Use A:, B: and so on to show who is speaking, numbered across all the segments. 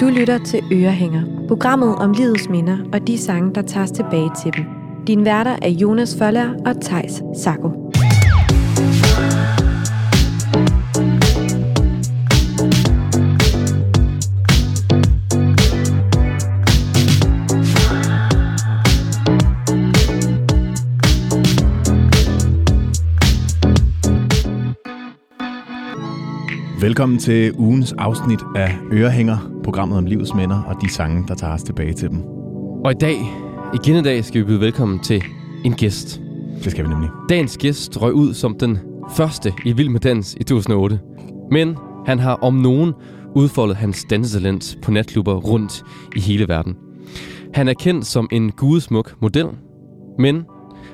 A: Du lytter til Ørehænger, programmet om livets minder og de sange, der tages tilbage til dem. Din værter er Jonas Føller og Tejs Sako.
B: Velkommen til ugens afsnit af Ørehænger, programmet om livets minder og de sange, der tager os tilbage til dem.
C: Og i dag, igen i dag, skal vi byde velkommen til en gæst.
B: Det skal vi nemlig.
C: Dagens gæst røg ud som den første i Vild med Dans i 2008. Men han har om nogen udfoldet hans dansetalent på natklubber rundt i hele verden. Han er kendt som en gudesmuk model, men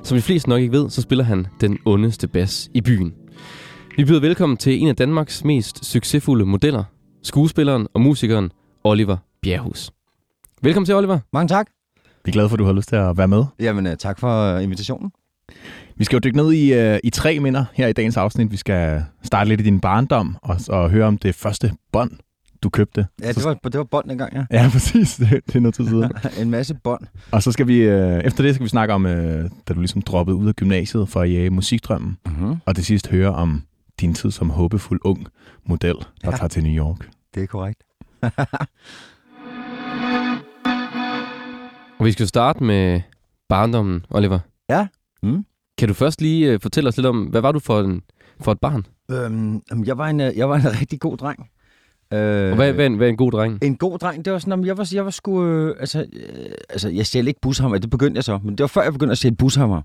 C: som de fleste nok ikke ved, så spiller han den ondeste bas i byen. Vi byder velkommen til en af Danmarks mest succesfulde modeller, skuespilleren og musikeren Oliver Bjerghus. Velkommen til, Oliver.
D: Mange tak.
B: Vi er glade for, at du har lyst til at være med.
D: Jamen, uh, tak for uh, invitationen.
B: Vi skal jo dykke ned i, uh, i tre minder her i dagens afsnit. Vi skal starte lidt i din barndom og, og høre om det første bånd, du købte.
D: Ja, det var, det var bånd engang, ja.
B: Ja, præcis. Det, det er noget tid siden.
D: en masse bånd.
B: Og så skal vi, efter det skal vi snakke om, da du ligesom droppede ud af gymnasiet for at jage musikdrømmen.
D: Mm-hmm.
B: Og til sidst høre om din tid som håbefuld ung model, der
D: Ja.
B: tager til New York.
D: Det er korrekt.
C: Og vi skal jo starte med barndommen, Oliver.
D: Ja. Mm.
C: Kan du først lige uh, fortælle os lidt om, hvad var du for, en, for et barn?
D: Øhm, jeg, var en, uh, jeg var en rigtig god dreng. Øh,
C: Og hvad, hvad, er en, hvad er en god dreng?
D: En god dreng, det var sådan, at jeg var, jeg var sgu... Øh, altså, øh, altså, jeg stjal ikke bushammer, det begyndte jeg så. Men det var før, jeg begyndte at stjæle bushammer.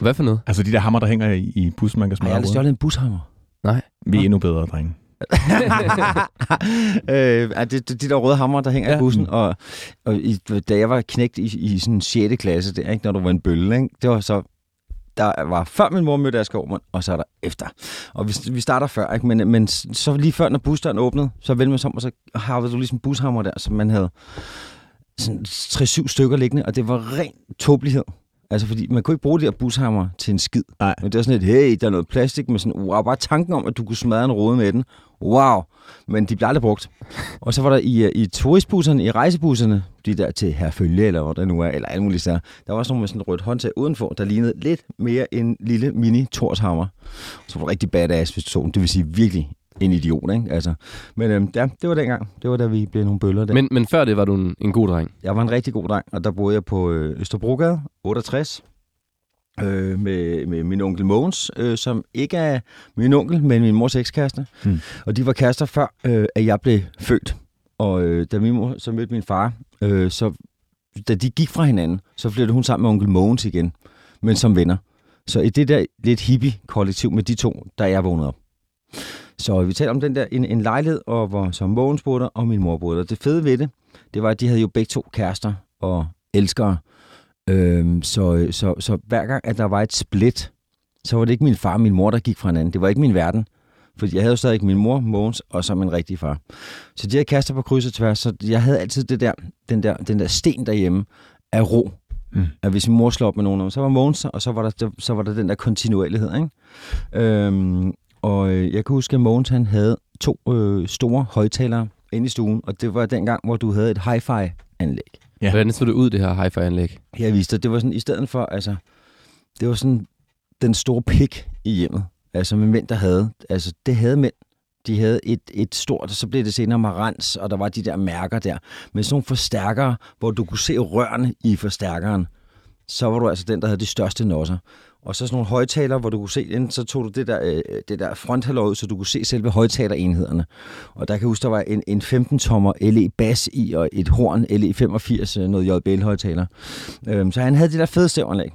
C: Hvad for noget?
B: Altså de der hammer, der hænger i, i bussen, man kan
D: Har jeg
B: smøre
D: aldrig
B: ud.
D: stjålet en bushammer?
C: Nej.
B: Vi er endnu bedre, drenge.
D: øh, det, det, de der røde hammer, der hænger ja. I bussen. Og, og i, da jeg var knægt i, i sådan 6. klasse, der, ikke, når du var en bølle, ikke, det var så der var før min mor mødte Asger Aumund, og så er der efter. Og vi, vi starter før, ikke? Men, men så lige før, når busdøren åbnede, så vendte man sig om, og så havede du ligesom bushammer der, som man havde sådan 3-7 stykker liggende, og det var ren tåbelighed. Altså, fordi man kunne ikke bruge de her bushammer til en skid.
B: Nej.
D: Men det var sådan et, hey, der er noget plastik med sådan, wow, bare tanken om, at du kunne smadre en rode med den. Wow. Men de blev aldrig brugt. Og så var der i, øh, i turistbusserne, i rejsebusserne, de der til herfølge, eller hvor det nu er, eller alle mulige steder, der var også nogle med sådan et rødt håndtag udenfor, der lignede lidt mere en lille mini torshammer. Så var det rigtig badass, hvis du så den. Det vil sige virkelig en idiot, ikke? Altså, men øhm, ja, det var dengang. Det var da vi blev nogle bøller der.
C: Men, men før det var du en, en god dreng.
D: Jeg var en rigtig god dreng, og der boede jeg på øh, Østerbrogade, 68, øh, med, med min onkel Mogens, øh, som ikke er min onkel, men min mors ekskæreste.
B: Hmm.
D: Og de var kærester før, øh, at jeg blev født. Og øh, da min mor så mødte min far, øh, så da de gik fra hinanden, så flyttede hun sammen med onkel Mogens igen, men som venner. Så i det der lidt hippie-kollektiv med de to, der er jeg vågnet op. Så vi taler om den der, en, en lejlighed, og hvor som Mogens boede der, og min mor boede der. Det fede ved det, det var, at de havde jo begge to kærester og elskere. Øhm, så, så, så hver gang, at der var et split, så var det ikke min far og min mor, der gik fra hinanden. Det var ikke min verden. Fordi jeg havde jo stadig min mor, Mogens, og så min rigtige far. Så de havde kærester på kryds og tværs, så jeg havde altid det der, den, der, den der sten derhjemme af ro.
B: Mm.
D: At hvis min mor slår op med nogen, så var Mogens, og så var der, så var der den der kontinuerlighed. Ikke? Øhm, og øh, jeg kan huske, at Mogens han havde to øh, store højtalere inde i stuen, og det var dengang, hvor du havde et hi-fi-anlæg.
B: Ja.
C: Hvordan så det ud, det her hi-fi-anlæg?
D: Jeg viste dig, det var sådan, i stedet for, altså, det var sådan den store pik i hjemmet, altså med mænd, der havde, altså det havde mænd. De havde et, et stort, og så blev det senere marans, og der var de der mærker der, med sådan nogle forstærkere, hvor du kunne se rørene i forstærkeren. Så var du altså den, der havde de største nosser. Og så sådan nogle højtalere, hvor du kunne se, enten så tog du det der, øh, det der fronthalløj ud, så du kunne se selve højtalerenhederne. Og der kan jeg huske, der var en, en 15-tommer LE bass i, og et horn LE 85, øh, noget JBL-højtaler. Øhm, så han havde det der fede stævanlæg.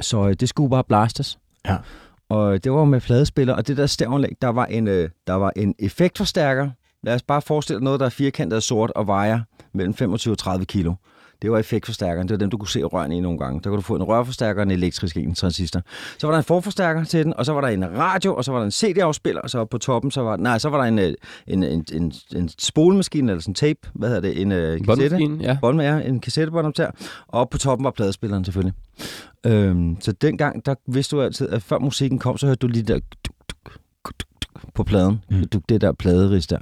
D: Så øh, det skulle bare blastes.
B: Ja.
D: Og det var med pladespiller, og det der stævanlæg, der var en, øh, der var en effektforstærker. Lad os bare forestille noget, der er firkantet og sort og vejer mellem 25 og 30 kilo. Det var effektforstærkeren. Det var dem, du kunne se rørene i nogle gange. Der kunne du få en rørforstærker en elektrisk en transistor. Så var der en forforstærker til den, og så var der en radio, og så var der en CD-afspiller, og så på toppen, så var, nej, så var der en, øh, en, en, en, en spolemaskine, eller sådan en tape, hvad hedder det, en øh, kassette.
C: Ja.
D: Bånd ja, en kassettebåndoptager. Og på toppen var pladespilleren selvfølgelig. Øhm, så dengang, der vidste du altid, at før musikken kom, så hørte du lige der på pladen.
B: Mm.
D: Mm. Det der pladeris der.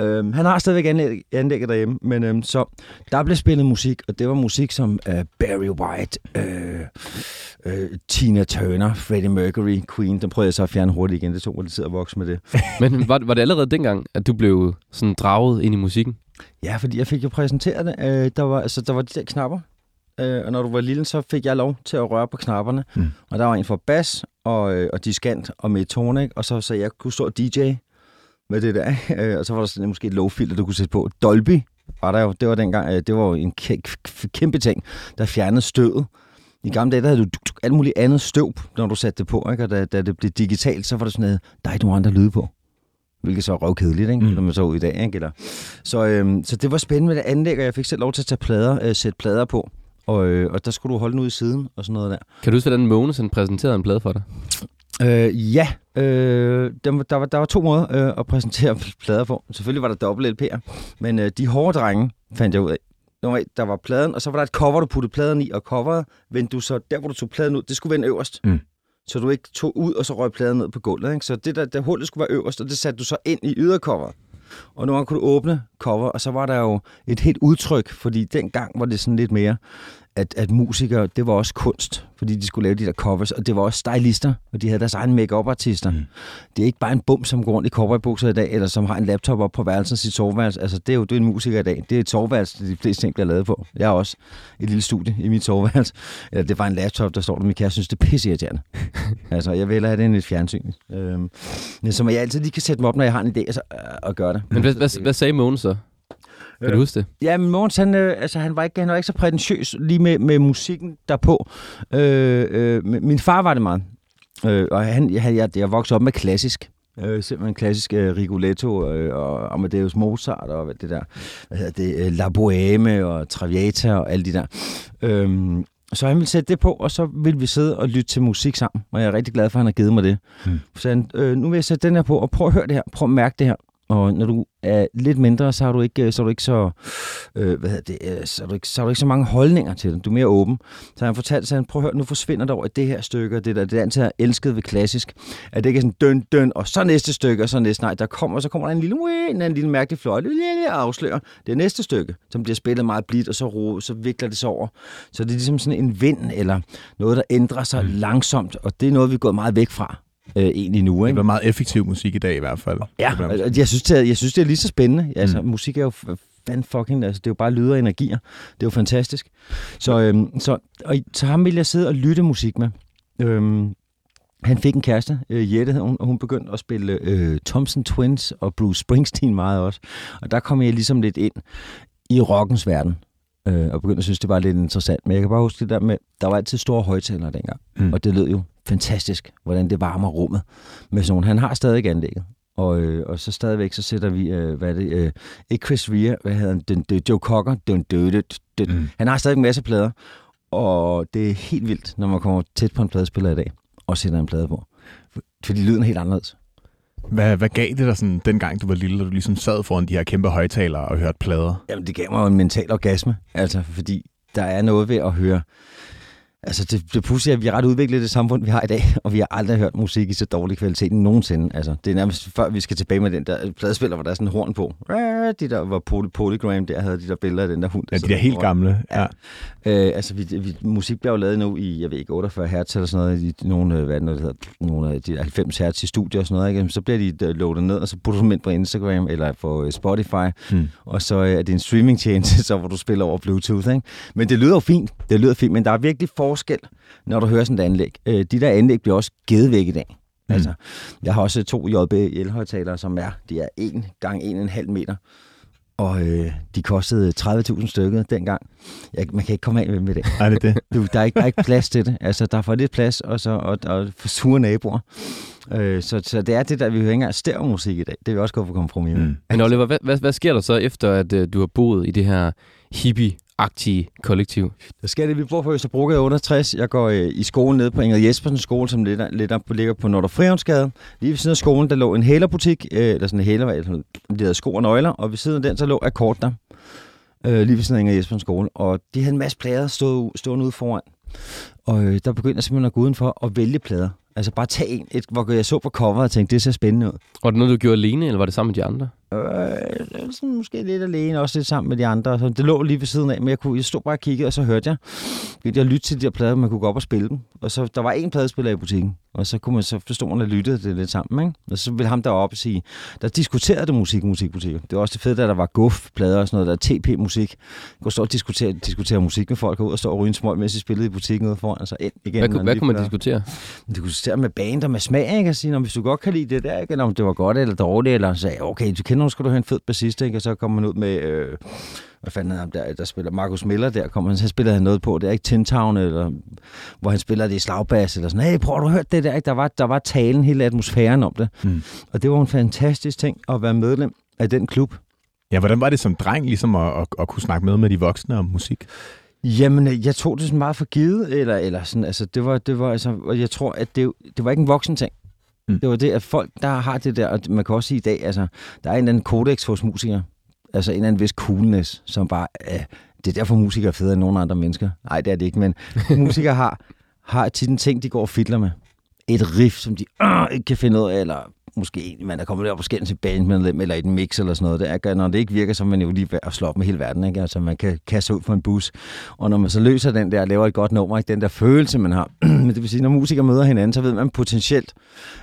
D: Øhm, han har stadigvæk anlæg, anlægget derhjemme, men øhm, så der blev spillet musik, og det var musik som øh, Barry White, øh, øh, Tina Turner, Freddie Mercury, Queen. Den prøvede jeg så at fjerne hurtigt igen. Det tog mig lidt tid at vokse med det.
C: Men var, var det allerede dengang, at du blev sådan draget ind i musikken?
D: Ja, fordi jeg fik jo præsenteret det. Øh, der, var, altså, der var de der knapper, øh, og når du var lille, så fik jeg lov til at røre på knapperne.
B: Mm.
D: Og der var en for bas og, øh, og diskant og metone, ikke? og så, så jeg kunne stå DJ med det der. Øh, og så var der sådan, måske et low-filter, du kunne sætte på. Dolby var der jo. Det var dengang, øh, det var jo en kæ- kæ- kæmpe ting, der fjernede støvet. I gamle dage, der havde du alt muligt andet støv, når du satte det på. Ikke? Og da, da det blev digitalt, så var der sådan noget, der er ikke nogen andre lyde på. Hvilket så er røvkedeligt, ikke?
B: Mm.
D: Når man så ud i dag. Ikke? Eller, så, øhm, så det var spændende med det anlæg, og jeg fik selv lov til at tage plader, øh, sætte plader på. Og, øh, og der skulle du holde den ud i siden og sådan noget der.
C: Kan du huske, hvordan han præsenterede en plade for dig?
D: Øh, ja, øh, der, var- der, var, der var to måder øh, at præsentere plader på. Selvfølgelig var der dobbelt LP'er, men øh, de hårde drenge fandt jeg ud af. Nummer et, der var pladen, og så var der et cover, du puttede pladen i, og coveret vendte du så, der hvor du tog pladen ud, det skulle vende øverst.
B: Mm.
D: Så du ikke tog ud, og så røg pladen ned på gulvet. Ikke? Så det der, der hullet skulle være øverst, og det satte du så ind i ydercoveret. Og nogle gange kunne du åbne cover, og så var der jo et helt udtryk, fordi dengang var det sådan lidt mere, at, at musikere, det var også kunst, fordi de skulle lave de der covers, og det var også stylister, og de havde deres egen make artister mm. Det er ikke bare en bum, som går rundt i cowboybukser i dag, eller som har en laptop op på værelsen og sit soveværelse. Altså, det er jo det er en musiker i dag. Det er et soveværelse, de fleste ting bliver lavet på. Jeg har også et lille studie i mit soveværelse. Eller det var en laptop, der står der. Min kæreste synes, det er pisseirriterende. altså, jeg vil hellere have det end et fjernsyn. Øhm, men som jeg altid lige kan sætte mig op, når jeg har en idé, altså, øh, og gøre det.
C: Men hvad, hvad, hvad sagde Mogens så? Kan du huske det?
D: Ja, men Mogens, han, øh, altså, han, var ikke, han var ikke så prætentiøs lige med, med musikken derpå. Øh, øh, min far var det meget. Øh, og han, jeg, jeg, jeg voksede op med klassisk. Øh, simpelthen klassisk øh, Rigoletto øh, og Amadeus Mozart og det der, hvad hedder det, øh, La Boheme og Traviata og alle de der. Øhm, så han ville sætte det på, og så ville vi sidde og lytte til musik sammen. Og jeg er rigtig glad for, at han har givet mig det.
B: Mm.
D: Så han, øh, nu vil jeg sætte den her på, og prøv at høre det her. Prøv at mærke det her. Og når du er lidt mindre, så har du ikke så, er du ikke så, øh, hvad det, øh, så, er du ikke, så har du ikke så mange holdninger til det. Du er mere åben. Så han fortalte sig, prøv at høre, nu forsvinder der over i det her stykke, og det der, det er altid elsket ved klassisk, at det ikke er sådan døn, døn, og så næste stykke, og så næste, nej, der kommer, så kommer der en lille, en, en lille mærkelig fløjte, lille afslører det næste stykke, som bliver spillet meget blidt, og så, ro, så vikler det sig over. Så det er ligesom sådan en vind, eller noget, der ændrer sig mm. langsomt, og det er noget, vi er gået meget væk fra øh, egentlig nu.
B: Det
D: Ikke?
B: bliver meget effektiv musik i dag i hvert fald.
D: Ja,
B: Det
D: altså, jeg synes, det er, jeg synes, det er lige så spændende. Altså,
B: Mm.
D: mm. musik er jo fan fucking, altså, det er jo bare lyde og energier. Det er jo fantastisk. Så, øhm, så, og, så ham ville jeg sidde og lytte musik med. Øhm, han fik en kæreste, øh, Jette hun, og hun begyndte at spille øh, Thompson Twins og Bruce Springsteen meget også. Og der kom jeg ligesom lidt ind i rockens verden. Øh, og begyndte at synes, det var lidt interessant. Men jeg kan bare huske det der med, der var altid store højtalere dengang.
B: Mm.
D: Mm. Og det lød jo fantastisk, hvordan det varmer rummet med sådan. Han har stadig anlægget. Og, øh, og så stadigvæk, så sætter vi, øh, hvad er det, øh, ikke Chris Rea, hvad hedder han, den, den, Joe Cocker, den, den, den, den.
B: Mm.
D: Han har stadig en masse plader, og det er helt vildt, når man kommer tæt på en pladespiller i dag, og sætter en plade på. Fordi lyden er helt anderledes.
B: Hvad, hvad gav det dig sådan, dengang du var lille, og du ligesom sad foran de her kæmpe højtalere og hørte plader?
D: Jamen, det gav mig jo en mental orgasme, altså, fordi der er noget ved at høre... Altså, det, det pudsige er, at vi er ret udviklet det samfund, vi har i dag, og vi har aldrig hørt musik i så dårlig kvalitet nogensinde. Altså, det er nærmest før, vi skal tilbage med den der pladespiller, hvor der er sådan en horn på. Øh, De der var poly, polygram, der havde de der billeder af den der hund. der
B: Ja, de der helt gamle. Ja.
D: Øh, altså, vi, vi, musik bliver jo lavet nu i, jeg ved ikke, 48 hertz eller sådan noget, i nogle, øh, hvad er det, hedder, nogle af de der 90 hertz i studier og sådan noget, ikke? Så bliver de øh, loadet ned, og så putter du dem ind på Instagram eller på Spotify,
B: Mm.
D: og så er det en streamingtjeneste, så hvor du spiller over Bluetooth, ikke? Men det lyder jo fint, det lyder fint, men der er virkelig forskel, når du hører sådan et anlæg. Øh, de der anlæg bliver også givet væk i dag.
B: Mm.
D: Altså, jeg har også to JBL-højtalere, som er, de er 1 gange 1,5 meter. Og øh, de kostede 30.000 stykker dengang. Jeg, man kan ikke komme af med, med det.
B: Er det det?
D: Du, der, er ikke, der er ikke plads til det. Altså, der er for lidt plads, og, så, og, og for sure naboer. Øh, så, så det er det der, vi hører ikke engang stereomusik i dag. Det er vi også gået for kompromis med.
B: Mm.
C: Men Oliver, hvad, hvad, hvad sker der så efter, at uh, du har boet i det her hippie-agtige kollektiv?
D: Der sker det, vi bor på Østerbro i 68. Jeg går øh, i skolen nede på Inger Jespersen skole, som lidt, lidt op, ligger på Nordre Frihavnsgade. Lige ved siden af skolen, der lå en hælerbutik, øh, eller sådan en hæler, eller de havde sko og nøgler, og ved siden af den, så lå Akkord der. Øh, lige ved siden af Inger Jespersen skole. Og de havde en masse plader stå, stående ude foran. Og øh, der begyndte jeg simpelthen at gå udenfor og vælge plader. Altså bare tage en, et, hvor jeg så på coveret og tænkte, det ser spændende ud.
C: Var det noget, du gjorde alene, eller var det sammen med de andre?
D: Øh, sådan måske lidt alene, også lidt sammen med de andre. Så det lå lige ved siden af, men jeg, kunne, jeg stod bare og kiggede, og så hørte jeg, jeg lytte til de her plader, man kunne gå op og spille dem. Og så der var en pladespiller i butikken, og så kunne man så forstå, man og lyttede det lidt sammen. Ikke? Og så ville ham deroppe sige, der diskuterede det musik, musik, musik. Det var også det fede, at der var guf-plader og sådan noget, der TP-musik. Man kunne stå og diskutere, diskutere musik med folk, og ud og stå og ryge en smøg, mens de spillede i butikken ude foran. Så ind igen.
C: Hvad, hvad kunne man diskutere?
D: Man kunne diskutere med band og med smag, ikke? Og sige, hvis du godt kan lide det der, ikke? Om det var godt eller dårligt, eller så sagde okay, du kender, nu skal du have en fed bassist, ikke? Og så kommer man ud med... Øh, hvad fanden er ham der, der spiller Markus Miller der, kommer han, så spiller han noget på, det er ikke Tin Town, eller, hvor han spiller det i slagbass, eller sådan, hey, prøv du hørt det der, ikke? Der var, der var talen, hele atmosfæren om det. Mm. Og det var en fantastisk ting at være medlem af den klub.
B: Ja, hvordan var det som dreng, ligesom at, at, at kunne snakke med med de voksne om musik?
D: Jamen, øh, jeg tog det sådan meget for givet, eller, eller sådan, altså, det var, det var, altså, og jeg tror, at det, det var ikke en voksen ting. Mm. Det var det, at folk, der har det der, og man kan også sige i dag, altså, der er en eller anden kodex hos musikere, altså en eller anden vis coolness, som bare, øh, det er derfor musikere er federe end nogen andre mennesker. Nej, det er det ikke, men musikere har, har tit en ting, de går og fidler med. Et riff, som de øh, ikke kan finde ud af, eller måske egentlig, man er kommet derop og skændt til bandmedlem, eller et mix eller sådan noget. Det er, når det ikke virker, så er man jo lige at slå op med hele verden. Ikke? Altså, man kan kaste ud for en bus. Og når man så løser den der og laver et godt nummer, ikke? den der følelse, man har. Men det vil sige, når musikere møder hinanden, så ved man potentielt,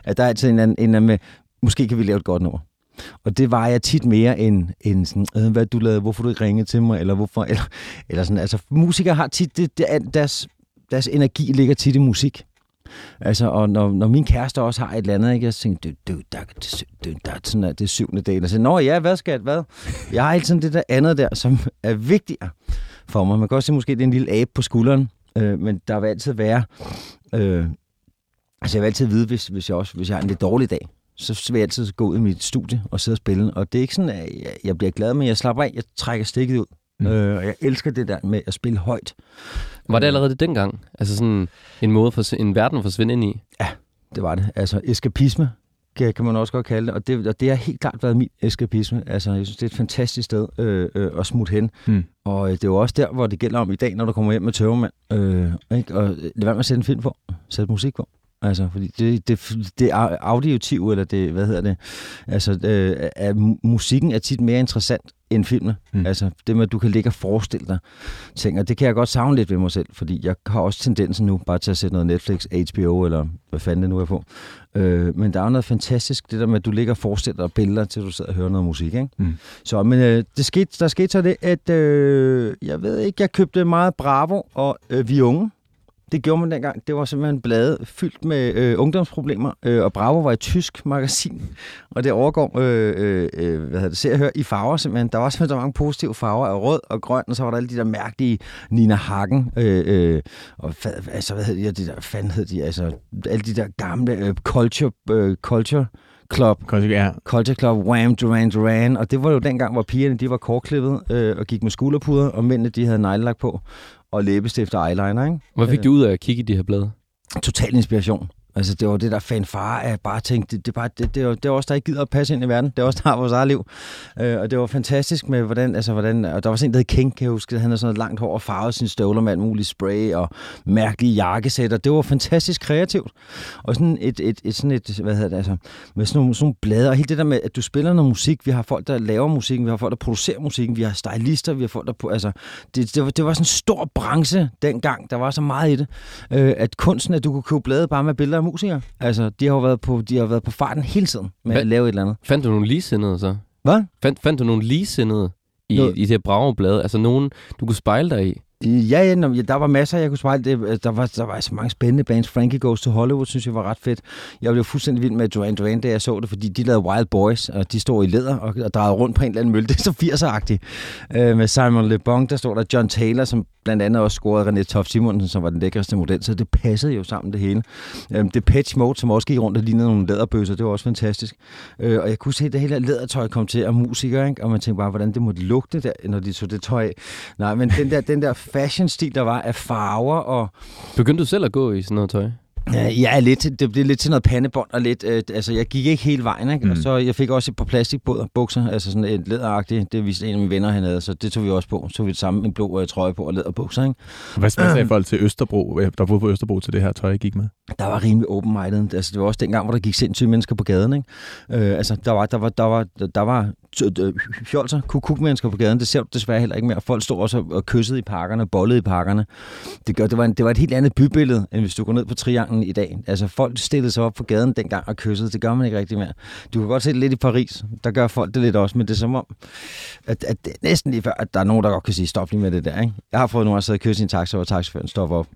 D: at der er altid en anden, en anden med, måske kan vi lave et godt nummer. Og det var jeg tit mere end, end sådan, øh, hvad du lavede, hvorfor du ikke ringede til mig, eller hvorfor, eller, eller sådan. Altså, musikere har tit, det, det, deres, deres energi ligger tit i musik. Altså, og når, når min kæreste også har et eller andet, ikke, jeg tænker, du, du, der, du, der, er sådan, det er syvende del. og så nå ja, hvad skal hvad? Jeg har altid det der andet der, som er vigtigere for mig. Man kan også se, måske det er en lille abe på skulderen, øh, men der vil altid være, øh, altså jeg vil altid vide, hvis, hvis, jeg også, hvis jeg har en lidt dårlig dag, så vil jeg altid gå ud i mit studie og sidde og spille. Og det er ikke sådan, at jeg, jeg bliver glad, men jeg slapper af, jeg trækker stikket ud. Mm. Øh, og jeg elsker det der med at spille højt.
C: Var det allerede det dengang? Altså sådan en måde for en verden at forsvinde ind i?
D: Ja, det var det. Altså eskapisme kan, kan man også godt kalde det. Og, det. og det har helt klart været min eskapisme. Altså jeg synes, det er et fantastisk sted øh, øh, at smutte hen. Mm. Og øh, det er jo også der, hvor det gælder om i dag, når du kommer hjem med tøvermand. Øh, ikke? Og lad være med at sætte en film på. Sæt musik på. Altså, fordi det, det, det auditive, eller det, hvad hedder det, altså, øh, er, musikken er tit mere interessant end filmen. Mm. Altså, det med, at du kan ligge og forestille dig ting, og det kan jeg godt savne lidt ved mig selv, fordi jeg har også tendensen nu bare til at sætte noget Netflix, HBO, eller hvad fanden det nu er på. Øh, men der er jo noget fantastisk, det der med, at du ligger og forestiller dig billeder, til du sidder og hører noget musik, ikke? Mm. Så, men øh, det skete, der skete så det, at, øh, jeg ved ikke, jeg købte meget Bravo og øh, Vi Unge, det gjorde man dengang. Det var simpelthen blade fyldt med øh, ungdomsproblemer, øh, og Bravo var et tysk magasin, og det overgår, øh, øh, øh hvad hedder det, ser høre, i farver simpelthen. Der var simpelthen så mange positive farver af rød og grøn, og så var der alle de der mærkelige Nina Hagen, øh, øh, og altså, hvad hedder de, de der, fanden hed de, altså, alle de der gamle øh, culture, øh, culture Club.
B: Culture, ja.
D: Culture Club, Wham, Duran Duran. Og det var jo dengang, hvor pigerne de var korklippet øh, og gik med skulderpuder, og mændene de havde neglelak på og læbestift og eyeliner. Ikke?
C: Hvad fik du ud af at kigge i de her blade?
D: Total inspiration. Altså, det var det der fanfare af bare tænkte, det, det, bare, det, det, var, det var også der ikke gider at passe ind i verden. Det var også der vores eget liv. Øh, og det var fantastisk med, hvordan, altså, hvordan, og der var sådan en, der hed King, kan jeg huske, han havde sådan noget langt hår og farvet sin støvler med alt muligt spray og mærkelige jakkesætter. Det var fantastisk kreativt. Og sådan et, et, et, sådan et hvad hedder det, altså, med sådan nogle, sådan nogle blade, og hele det der med, at du spiller noget musik, vi har folk, der laver musikken, vi har folk, der producerer musikken, vi har stylister, vi har folk, der, altså, det, det, var, det var sådan en stor branche dengang, der var så meget i det, øh, at kunsten, at du kunne købe blade bare med billeder musikere. Altså, de har jo været på, de har været på farten hele tiden med Hva? at lave et eller andet.
C: Fandt du nogle ligesindede så?
D: Hvad?
C: Fandt, fandt du nogle ligesindede i, i det her brageblad? Altså nogen, du kunne spejle dig i?
D: Ja, ja, der var masser, jeg kunne spejle. Det, øh, der, var, der var så mange spændende bands. Frankie Goes to Hollywood, synes jeg var ret fedt. Jeg blev fuldstændig vild med Duran Duran, da jeg så det, fordi de lavede Wild Boys, og de står i læder og, og drejede rundt på en eller anden mølle. Det er så 80'er-agtigt. Øh, med Simon Le Bon, der står der John Taylor, som blandt andet også scorede René Toft Simonsen, som var den lækreste model, så det passede jo sammen det hele. Øh, det Patch Mode, som også gik rundt og lignede nogle læderbøsser, det var også fantastisk. Øh, og jeg kunne se, at det hele lædertøj kom til, og musikere, ikke? og man tænkte bare, hvordan det måtte lugte der, når de tog det tøj af. Nej, men den der, den der fashion-stil, der var af farver og...
C: Begyndte du selv at gå i sådan noget tøj?
D: Ja, lidt. Det blev lidt til noget pandebånd, og lidt, øh, altså jeg gik ikke hele vejen, ikke? Mm. Og så jeg fik også et par plastikbukser, altså sådan et læderagtigt, det viste en af mine venner, han havde, så det tog vi også på. Så tog vi det samme, en blå øh, trøje på og læderbukser, ikke?
B: Hvad, hvad sagde øhm. folk til Østerbro, der boede på Østerbro til det her tøj, jeg gik med?
D: Der var rimelig open-minded. Altså det var også dengang, hvor der gik sindssyge mennesker på gaden, ikke? Øh, altså der var, der var, der var, der var fjolser, kukukmennesker på gaden. Det ser du desværre heller ikke mere. Folk står også og kyssede i parkerne, bollede i parkerne. Det, gør, det, var en, det var et helt andet bybillede, end hvis du går ned på Trianglen i dag. Altså folk stillede sig op på gaden dengang og kyssede. Det gør man ikke rigtig mere. Du kan godt se det lidt i Paris. Der gør folk det lidt også, men det er som om, at, at det er næsten lige før, at der er nogen, der godt kan sige, stop lige med det der. Ikke? Jeg har fået nogen, der sidder og kysse en taxa, og taxaføren stopper op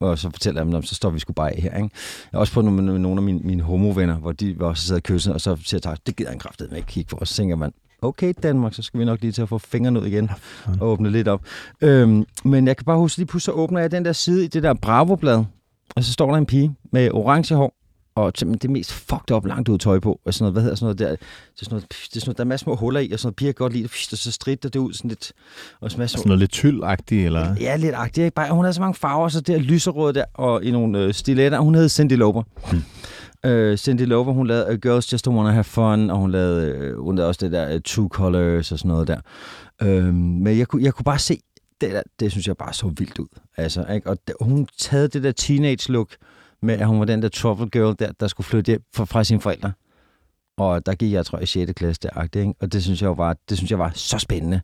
D: og så fortæller jeg dem, så står vi sgu bare af her. Ikke? Jeg har også på nogle af mine, mine homovenner, hvor de også sidder og kysser, og så siger jeg, det gider en kraftet med ikke kigge på. Og så tænker man, okay Danmark, så skal vi nok lige til at få fingrene ud igen og åbne lidt op. Øhm, men jeg kan bare huske, lige pludselig så åbner jeg den der side i det der Bravo-blad, og så står der en pige med orange hår, og det mest fucked up langt ud tøj på, og sådan noget, hvad hedder sådan noget der, det er sådan noget, det er sådan noget der er masser små huller i, og sådan noget, piger godt lide og så stritter det ud sådan lidt, og
B: sådan, sådan noget lidt tyldagtigt, eller?
D: Ja, lidt agtigt, ikke? Bare, hun havde så mange farver, så der lyserød der, og i nogle øh, stiletter, hun hed Cindy Lauper. Hmm. Uh, Cindy Lover, hun lavede uh, Girls Just Don't Wanna Have Fun, og hun lavede, uh, hun lavede også det der uh, Two Colors og sådan noget der. Uh, men jeg kunne, jeg kunne bare se, det, der, det synes jeg bare så vildt ud. Altså, ikke? Og det, hun taget det der teenage-look, med, at hun var den der trouble girl der, der skulle flytte hjem fra, fra sine forældre. Og der gik jeg, tror jeg, i 6. klasse der, ikke? og det synes jeg var, det synes jeg var så spændende.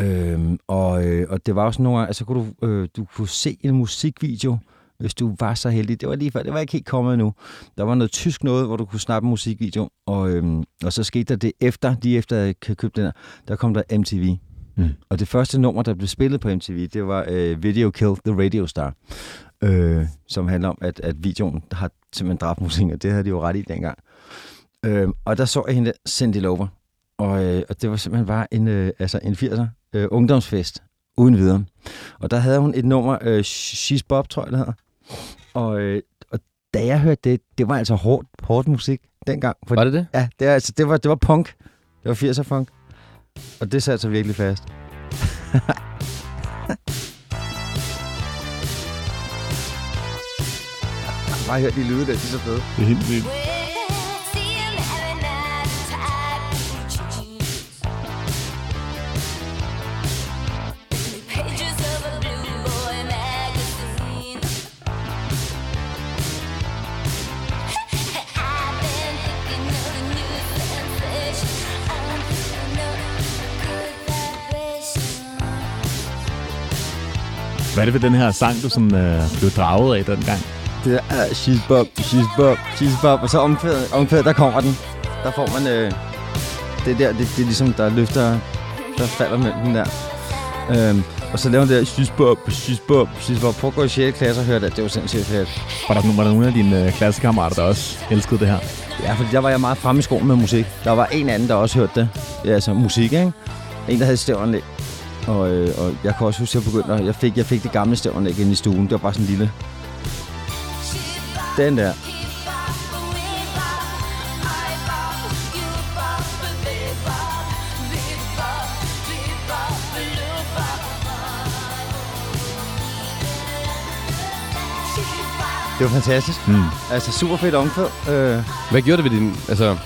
D: Øhm, og, øh, og det var også nogle altså kunne du, øh, du kunne se en musikvideo, hvis du var så heldig. Det var lige før, det var ikke helt kommet nu. Der var noget tysk noget, hvor du kunne snappe en musikvideo, og, øhm, og så skete der det efter, lige efter jeg købte den der, der kom der MTV. Mm. Og det første nummer, der blev spillet på MTV, det var øh, Video Kill the Radio Star øh, som handler om, at, at videoen har simpelthen dræbt musikken, og det havde de jo ret i dengang. Øh, og der så jeg hende Cindy Lauper, og, øh, og det var simpelthen bare en, øh, altså en 80'er øh, ungdomsfest, uden videre. Og der havde hun et nummer, øh, She's Bob, tror jeg det hedder. Og, øh, og da jeg hørte det, det var altså hårdt, hårdt musik dengang.
C: For, var det det?
D: Ja, det, er, altså, det, var, det var punk. Det var 80'er funk. Og det satte sig virkelig fast. Bare hør de lyde der, de er så fede.
B: Det er helt vildt. Er det ved den her sang, du som, øh, blev draget af dengang?
D: det der, uh, she's bob, she's bob, she's bob, og så omkvædet, omkvædet der kommer den. Der får man øh, det der, det, det er ligesom, der løfter, der falder mellem den der. Øhm, og så laver hun det der, she's bob, she's bob, she's bob. Prøv at gå i 6. klasse og høre det, det var sindssygt fedt.
B: Var der, var der nogle af dine øh, klassekammerater, der også elskede det her?
D: Ja, fordi der var jeg meget fremme i skolen med musik. Der var en anden, der også hørte det. Ja, altså musik, ikke? En, der havde stævnlæg. Og, øh, og jeg kan også huske, at jeg begyndte, at jeg fik, jeg fik det gamle stævnlæg ind i stuen. Det var bare sådan en lille den der. Det var fantastisk. Mm. Altså super fedt omkvæd. Øh.
C: Hvad gjorde det ved din, altså,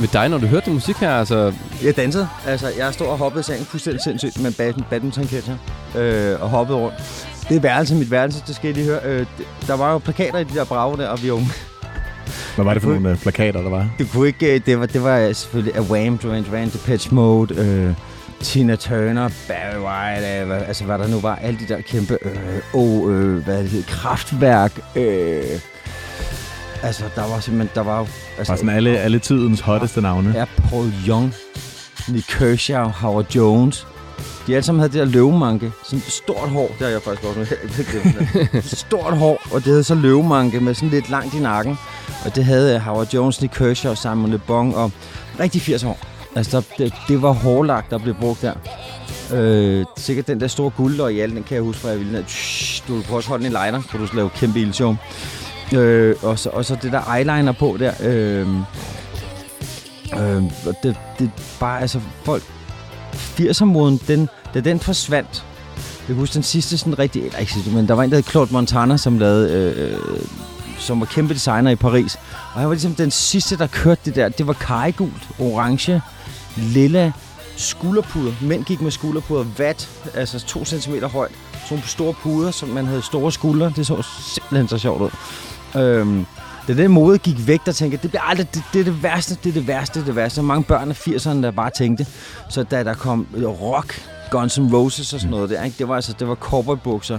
C: med dig, når du hørte musik her? Altså...
D: Jeg dansede. Altså, jeg stod og hoppede i sengen fuldstændig sindssygt med badminton, badminton øh, og hoppede rundt. Det er værelse, mit værelse, det skal I lige høre. Øh, der var jo plakater i de der brave der, og vi unge.
B: Hvad var det for nogle uh, plakater, der var?
D: Det kunne ikke... Øh, det var, det var selvfølgelig A Wham, Duran Duran, Pitch Mode, øh, Tina Turner, Barry White, øh, hvad, altså hvad der nu var. Alle de der kæmpe... Øh, oh, øh, hvad det kraftværk. Øh, altså, der var simpelthen... Der var jo... Altså,
B: var sådan alle, alle tidens hotteste navne.
D: Ja, Paul Young, Nick Kershaw, Howard Jones, de alle sammen havde det der løvemanke. Sådan et stort hår. Det har jeg faktisk også med. stort hår, og det havde så løvemanke med sådan lidt langt i nakken. Og det havde øh, Howard Jones, Nick Kershaw, Simon Le Bon og rigtig 80 år. Altså, der, det, det var hårlagt, der blev brugt der. Øh, sikkert den der store guld i den kan jeg huske fra jeg ville. Du kunne også holde den i liner, for du lave kæmpe ildshow. Øh, og, så, og så det der eyeliner på der. Øh, øh, det, det bare, altså, folk 80'er-moden, den, da den forsvandt, jeg husker den sidste sådan rigtig, eller ikke sidste, men der var en, der hed Claude Montana, som lavede, øh, øh, som var kæmpe designer i Paris. Og han var ligesom den sidste, der kørte det der. Det var kajgult, orange, lilla, skulderpuder. Mænd gik med skulderpuder, vat, altså to centimeter højt. Sådan nogle store puder, som man havde store skuldre. Det så simpelthen så sjovt ud. Øhm, Da den mode gik væk, der tænkte jeg, det bliver aldrig, det, det er det værste, det er det værste, det er det værste. Så mange børn af 80'erne, der bare tænkte. Så da der kom rock, Guns N' Roses og sådan noget der, ikke? det var altså, det var cowboybukser,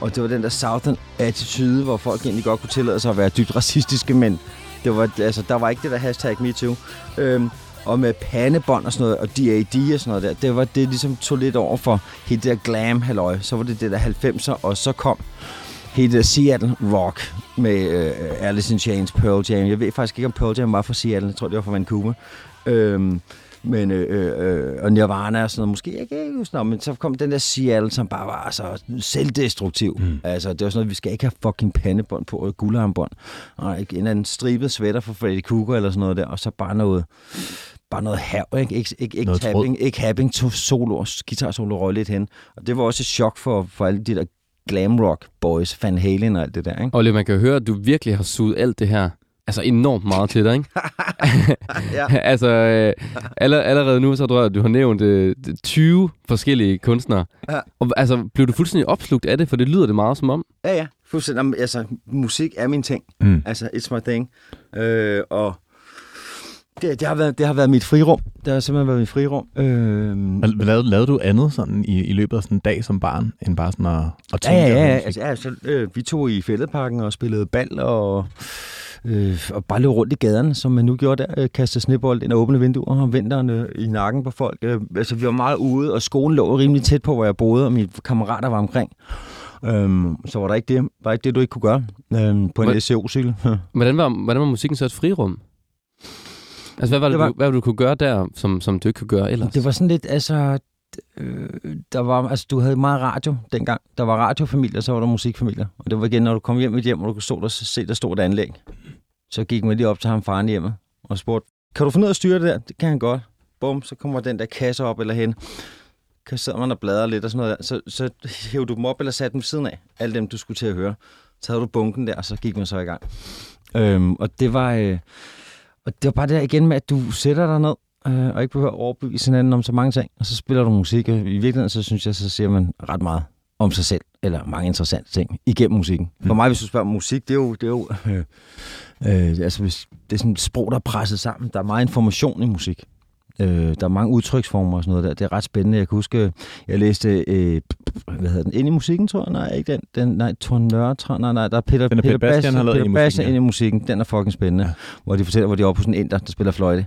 D: og det var den der Southern attitude, hvor folk egentlig godt kunne tillade sig at være dybt racistiske, men det var, altså, der var ikke det der hashtag MeToo. Øhm, og med pandebånd og sådan noget, og DAD og sådan noget der, det var det ligesom tog lidt over for hele det der glam halløj. Så var det det der 90'er, og så kom hele det Seattle Rock med uh, Alice in Chains, Pearl Jam. Jeg ved faktisk ikke, om Pearl Jam var fra Seattle. Jeg tror, det var fra Vancouver. Øhm, men, øh, øh, og Nirvana og sådan noget, måske ikke, ikke sådan noget, men så kom den der Seattle, som bare var så selvdestruktiv. Mm. Altså, det var sådan noget, vi skal ikke have fucking pandebånd på, og guldarmbånd, og ikke en eller anden stribet sweater fra Freddy Krueger eller sådan noget der, og så bare noget, bare noget hav, ikke? Ikke, ikke, ikke tapping, ikke happing, to solo, guitar solo røg lidt hen. Og det var også et chok for, for alle de der glam rock boys, Van Halen og alt det der, ikke?
C: Oliver, man kan høre, at du virkelig har suget alt det her altså enormt meget til dig, ikke? ja. altså, øh, allerede nu, så tror jeg, at du har nævnt øh, 20 forskellige kunstnere. Ja. Og, altså, blev du fuldstændig opslugt af det? For det lyder det meget som om.
D: Ja, ja. Fuldstændig. Altså, musik er min ting. Mm. Altså, it's my thing. Øh, og det, det, har været, det har været mit frirum. Det har simpelthen været mit frirum.
B: Øh... Lavede, lavede du andet sådan i, i løbet af sådan en dag som barn, end bare sådan at, at
D: tænke? Ja, ja, ja. Altså, ja så, øh, vi tog i fældeparken og spillede bal og øh, og bare løbe rundt i gaderne, som man nu gjorde der, øh, kaste snebold ind og åbne vinduer og vinteren øh, i nakken på folk. Øh, altså, vi var meget ude, og skolen lå rimelig tæt på, hvor jeg boede, og mine kammerater var omkring. Øhm, så var der ikke det, var ikke det, du ikke kunne gøre øhm, på en SCO-cykel.
C: hvordan, var, hvordan var musikken så et frirum? Altså, hvad var det, det var, du, hvad du kunne gøre der, som, som du ikke kunne gøre ellers?
D: Det var sådan lidt, altså, øh, der var, altså, du havde meget radio dengang. Der var radiofamilier, så var der musikfamilier. Og det var igen, når du kom hjem i et hjem, og du kunne stå der, se, der stod et anlæg. Så gik man lige op til ham faren hjemme og spurgte, kan du finde ud af at styre det der? Det kan han godt. Bum, så kommer den der kasse op eller hen. Kan sidde man og bladre lidt og sådan noget der. Så, så hævde du dem op eller satte dem siden af. Alle dem, du skulle til at høre. Så havde du bunken der, og så gik man så i gang. Øhm, og det var... Øh, og det var bare der igen med, at du sætter dig ned, øh, og ikke behøver at overbevise hinanden om så mange ting, og så spiller du musik. Og I virkeligheden, så synes jeg, så ser man ret meget om sig selv, eller mange interessante ting igennem musikken. For mm. mig, hvis du spørger om musik, det er jo, det er jo øh, øh, altså, hvis, det er sådan et sprog, der er presset sammen. Der er meget information i musik. Øh, der er mange udtryksformer og sådan noget der. Det er ret spændende. Jeg kan huske, jeg læste, øh, hvad hedder den, ind i musikken, tror jeg? Nej, ikke den. den nej, Thor Nørre, nej, nej, der er Peter,
B: Peter, Peter Bastian, har
D: Peter Bastian ind i musikken. Den er fucking spændende. Ja. Hvor de fortæller, hvor de er oppe på sådan en inder, der spiller fløjte.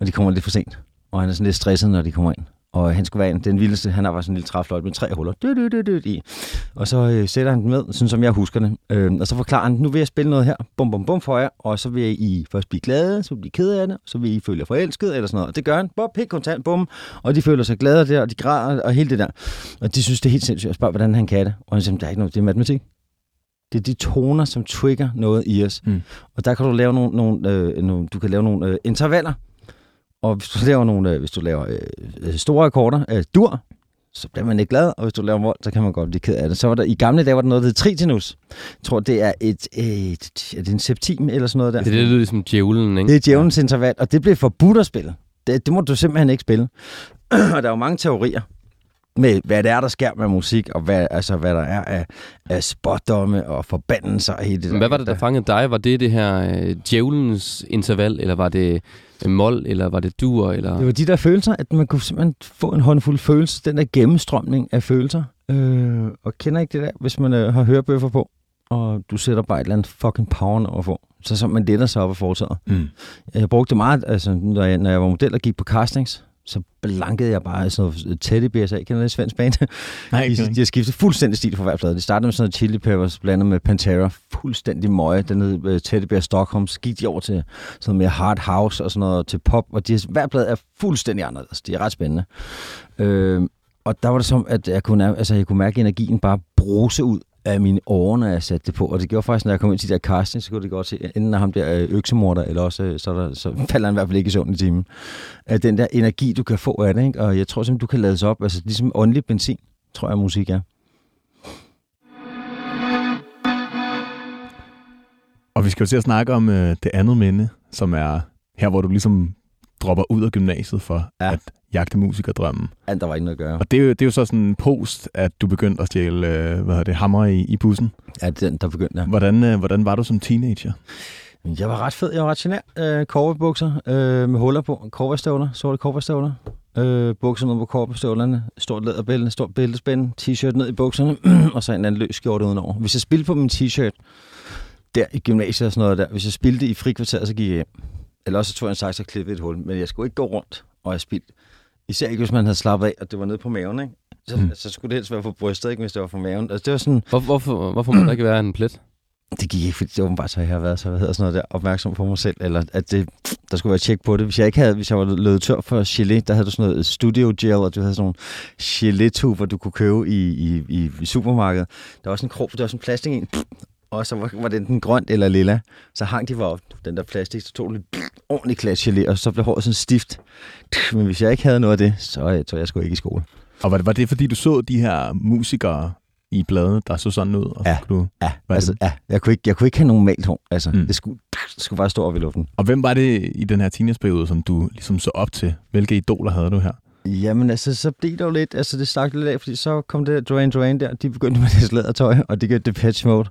D: Og de kommer lidt for sent. Og han er sådan lidt stresset, når de kommer ind og han skulle være en, den vildeste. Han har var sådan en lille træfløjt med tre huller. Du, du, du, du, i. Og så øh, sætter han den med, sådan som jeg husker det. Øh, og så forklarer han, nu vil jeg spille noget her, bum, bum, bum for jer, og så vil I først blive glade, så vil I blive ked af det, så vil I føle jer forelsket, eller sådan noget. Og det gør han, bum, helt kontant, bum, og de føler sig glade der, og de græder, og hele det der. Og de synes, det er helt sindssygt at spørge, hvordan han kan det. Og han siger, der er ikke noget, det er matematik. Det er de toner, som trigger noget i os. Mm. Og der kan du lave nogle, nogle, øh, nogle du kan lave nogle øh, intervaller, og hvis du laver, nogle, øh, hvis du laver øh, store akkorder, øh, dur, så bliver man ikke glad, og hvis du laver vold, så kan man godt blive ked af det. Så var der, i gamle dage var der noget, der hed tritinus. Jeg tror, det er et, et, er det en septim eller sådan noget der.
C: Det er det, lyder ligesom djævlen, ikke?
D: Det er djævlens interval, og det blev forbudt at spille. Det, det må du simpelthen ikke spille. og der er jo mange teorier med, hvad det er, der sker med musik, og hvad, altså, hvad der er af, af spotdomme og forbandelser. Og hele det
C: Men hvad var det, der fangede dig? Var det det her øh, djævlens interval, eller var det mol, eller var det dur? Eller?
D: Det var de der følelser, at man kunne simpelthen få en håndfuld følelser, den der gennemstrømning af følelser. Øh, og kender ikke det der, hvis man øh, har hørebøffer på, og du sætter bare et eller andet fucking power over på, så så man letter sig op af foretaget. Mm. Jeg brugte det meget, altså, når jeg, når jeg var model og gik på castings, så blankede jeg bare sådan noget teddybears af. Kender det svensk band? Nej, de, de har skiftet fuldstændig stil for hver plade. Det startede med sådan noget Chili Peppers blandet med Pantera. Fuldstændig møje. Den hed uh, Teddybear Stockholm. Så gik de over til sådan mere hard house og sådan noget til pop. Og de, hver plade er fuldstændig anderledes. De er ret spændende. Øh, og der var det som, at jeg kunne, altså, jeg kunne mærke energien bare bruse ud af mine årer, når jeg satte det på. Og det gjorde faktisk, når jeg kom ind til de der casting, så kunne det godt se, enten af ham der øh, øksemorder, eller også øh, så, der, så falder han i hvert fald ikke i søvn i timen. At den der energi, du kan få af det, ikke? og jeg tror simpelthen, du kan lades op, altså ligesom åndelig benzin, tror jeg, musik er.
B: Og vi skal jo til at snakke om øh, det andet minde, som er her, hvor du ligesom dropper ud af gymnasiet for, ja. at jagte musikerdrømmen.
D: Ja, der var ikke noget at gøre.
B: Og det er, jo, det er jo så sådan post, at du begyndte at stjæle øh, hvad det, hammer i, i bussen.
D: Ja, den, der begyndte jeg.
B: Hvordan, øh, hvordan var du som teenager?
D: Jeg var ret fed. Jeg var ret genert. Øh, korvebukser øh, med huller på. Korvestøvler. Sorte korvestøvler. Øh, bukser ned på korvestøvlerne. Stort læderbælte. Stort bæltespænd. T-shirt ned i bukserne. og så en anden løs skjorte udenover. Hvis jeg spillede på min t-shirt, der i gymnasiet og sådan noget der. Hvis jeg spillede i frikvarteret, så gik jeg hjem. Eller også så tog jeg en saks og klippede et hul. Men jeg skulle ikke gå rundt, og jeg spildte. Især ikke, hvis man havde slappet af, og det var nede på maven, ikke? Så, mm. så skulle det helst være på brystet, ikke, hvis det var for maven. Altså, det var sådan,
C: Hvor, hvorfor, hvorfor må der ikke være en plet?
D: det gik ikke, fordi det var åbenbart så, jeg har været så, hvad hedder sådan noget der, opmærksom på mig selv, eller at det, der skulle være tjek på det. Hvis jeg ikke havde, hvis jeg var løbet tør for gelé, der havde du sådan noget studio gel, og du havde sådan nogle gelé-tuber, du kunne købe i, i, i, i supermarkedet. Der var sådan en krog, der var sådan en plastik en, og så var, var det enten grønt eller lilla. Så hang de bare op, den der plastik, så tog lidt ordentlig klat gelé, og så blev håret sådan stift. Men hvis jeg ikke havde noget af det, så øh, tror jeg sgu ikke i skole.
B: Og var det, var det fordi, du så de her musikere i bladet, der så sådan ud? Og
D: Ja.
B: Du,
D: Ja, altså,
B: det?
D: ja jeg, kunne ikke, jeg kunne ikke have normalt hår. Altså,
B: mm.
D: det, skulle, det skulle bare stå op i luften.
B: og hvem var det i den her teenageperiode, som du ligesom så op til? Hvilke idoler havde du her?
D: Jamen altså, så blev det jo lidt, altså det stak lidt af, fordi så kom det der Duran Duran der, de begyndte med det lædertøj, og det gør Depeche Mode,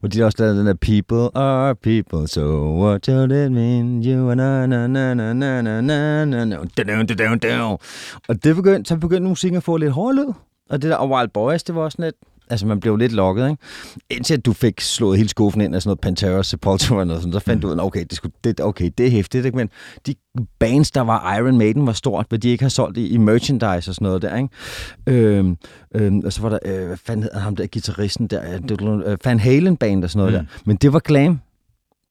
D: hvor de også lavede den der People are people, so what do it mean, you and na na na na na na na na na da da da da Og det begyndte, så begyndte musikken at få lidt hård lyd, og det der og Wild Boys, det var også sådan lidt, altså man blev lidt lokket, ikke? Indtil at du fik slået hele skuffen ind af sådan noget Pantera, Sepultura og noget sådan, så fandt du ud af, okay, det, skulle, det, okay, det er hæftigt, ikke? Men de bands, der var Iron Maiden, var stort, hvad de ikke har solgt i, i merchandise og sådan noget der, ikke? Øhm, øhm, og så var der, øh, hvad fanden hedder ham der, gitarristen der, øh, øh, Van Halen band og sådan noget
B: Mm.
D: mm. der. Men det var glam.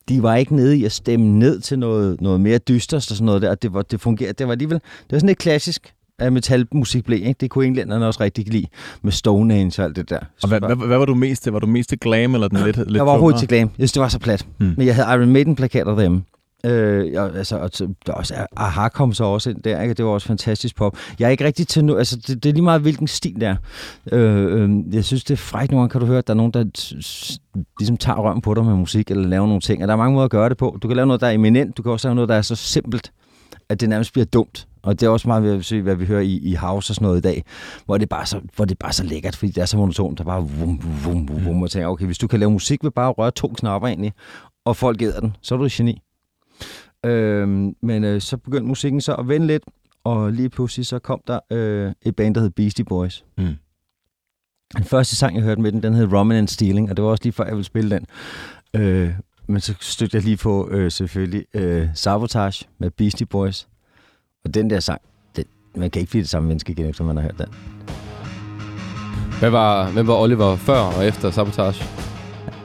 D: De var ikke nede i at stemme ned til noget, noget mere dystert og sådan noget der. Det, var, det fungerede. Det var alligevel, det var sådan lidt klassisk at metalmusik blev, ikke? Det kunne englænderne også rigtig lide med Stonehenge og alt det der.
B: Og hvad, hvad, hvad var du mest til? Var du mest til glam eller den lidt, lidt
D: jeg var overhovedet til glam. Jeg synes, det var så plat.
B: Mm.
D: Mm. Men jeg havde Iron Maiden-plakater derhjemme. Øh, jeg, altså, og der er også, Aha kom så også ind der, ikke? det var også fantastisk pop. Jeg er ikke rigtig til nu, altså det, det er lige meget, hvilken stil det er. Øh, øh, jeg synes, det er frækt nogle gange, kan du høre, at der er nogen, der ligesom tager røven på dig med musik, eller laver nogle ting, og der er mange måder at gøre det på. Du kan lave noget, der er eminent, du kan også lave noget, der er så simpelt, at det nærmest bliver dumt. Og det er også meget, hvad, vi- hvad vi hører i, i house og sådan noget i dag, hvor det, bare så, hvor det bare så lækkert, fordi det er så monotont, der bare vum, vum, vum, vum, og tænker, okay, hvis du kan lave musik ved bare at røre to knapper egentlig, og folk gider den, så er du et geni. Øhm, men øh, så begyndte musikken så at vende lidt, og lige pludselig så kom der øh, et band, der hed Beastie Boys.
B: Mm.
D: Den første sang, jeg hørte med den, den hed Roman and Stealing, og det var også lige før, jeg ville spille den. Øh, men så stødte jeg lige på øh, selvfølgelig øh, Sabotage med Beastie Boys. Og den der sang, det, man kan ikke blive det samme menneske igen, efter man har hørt den.
C: Hvad var, hvem var Oliver før og efter Sabotage?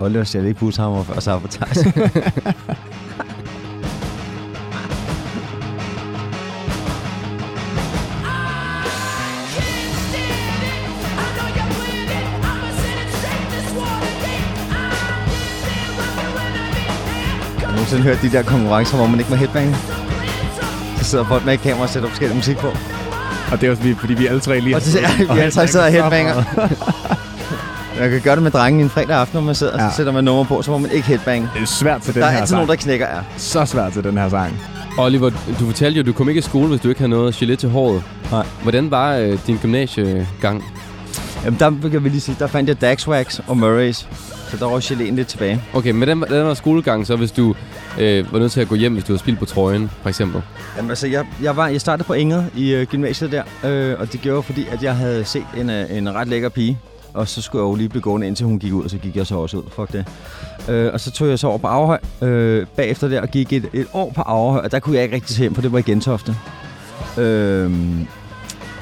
D: Oliver siger ikke Bushammer før Sabotage. nogensinde hørt de der konkurrencer, hvor man ikke må headbange? Så sidder folk med et kamera og sætter forskellig musik på.
B: Og det er også lige, fordi vi alle tre lige...
D: Og det, ja, vi alle tre sidder og headbanger. Man kan gøre det med drengen en fredag aften, når man sidder
B: Ja.
D: og så sætter man nummer på, så må man ikke headbang.
B: Det er svært til den
D: Der er
B: her
D: altid
B: sang.
D: nogen, der knækker af.
B: Så svært til den her sang.
C: Oliver, du fortalte jo, at du kom ikke i skole, hvis du ikke havde noget gelé til håret.
D: Nej.
C: Hvordan var øh, din gymnasiegang?
D: Jamen, der kan vi lige sige, der fandt jeg Daxwax og Murray's. Så der var også geléen lidt tilbage.
C: Okay, men den, den var skolegang, så hvis du øh, var nødt til at gå hjem, hvis du havde spildt på trøjen, for eksempel.
D: Jamen, altså, jeg, jeg, var, jeg startede på Ingrid i øh, gymnasiet der, øh, og det gjorde fordi, at jeg havde set en, øh, en ret lækker pige. Og så skulle jeg jo lige blive gående, indtil hun gik ud, og så gik jeg så også ud. Fuck det. Øh, og så tog jeg så over på Aarhøj øh, bagefter der, og gik et, et år på Aarhøj, og der kunne jeg ikke rigtig se hjem, for det var i Gentofte. Øh,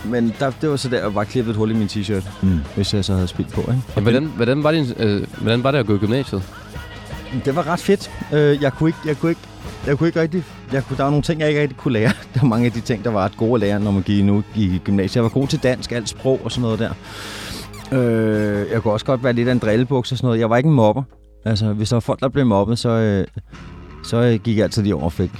D: men der, det var så der, jeg bare klippet et hul i min t-shirt,
B: Mm.
D: hvis jeg så havde spildt på. Ikke?
C: Ja, hvordan, hvordan, var din, øh, hvordan var det at gå i gymnasiet?
D: Det var ret fedt. Øh, jeg kunne ikke, jeg kunne ikke, jeg kunne ikke rigtig, jeg kunne, der var nogle ting, jeg ikke rigtig kunne lære. Der var mange af de ting, der var ret gode at lære, når man gik nu i gymnasiet. Jeg var god til dansk, alt sprog og sådan noget der. Øh, jeg kunne også godt være lidt af en drillebuks og sådan noget. Jeg var ikke en mobber. Altså, hvis der var folk, der blev mobbet, så, øh, så øh, gik jeg altid lige over og fik,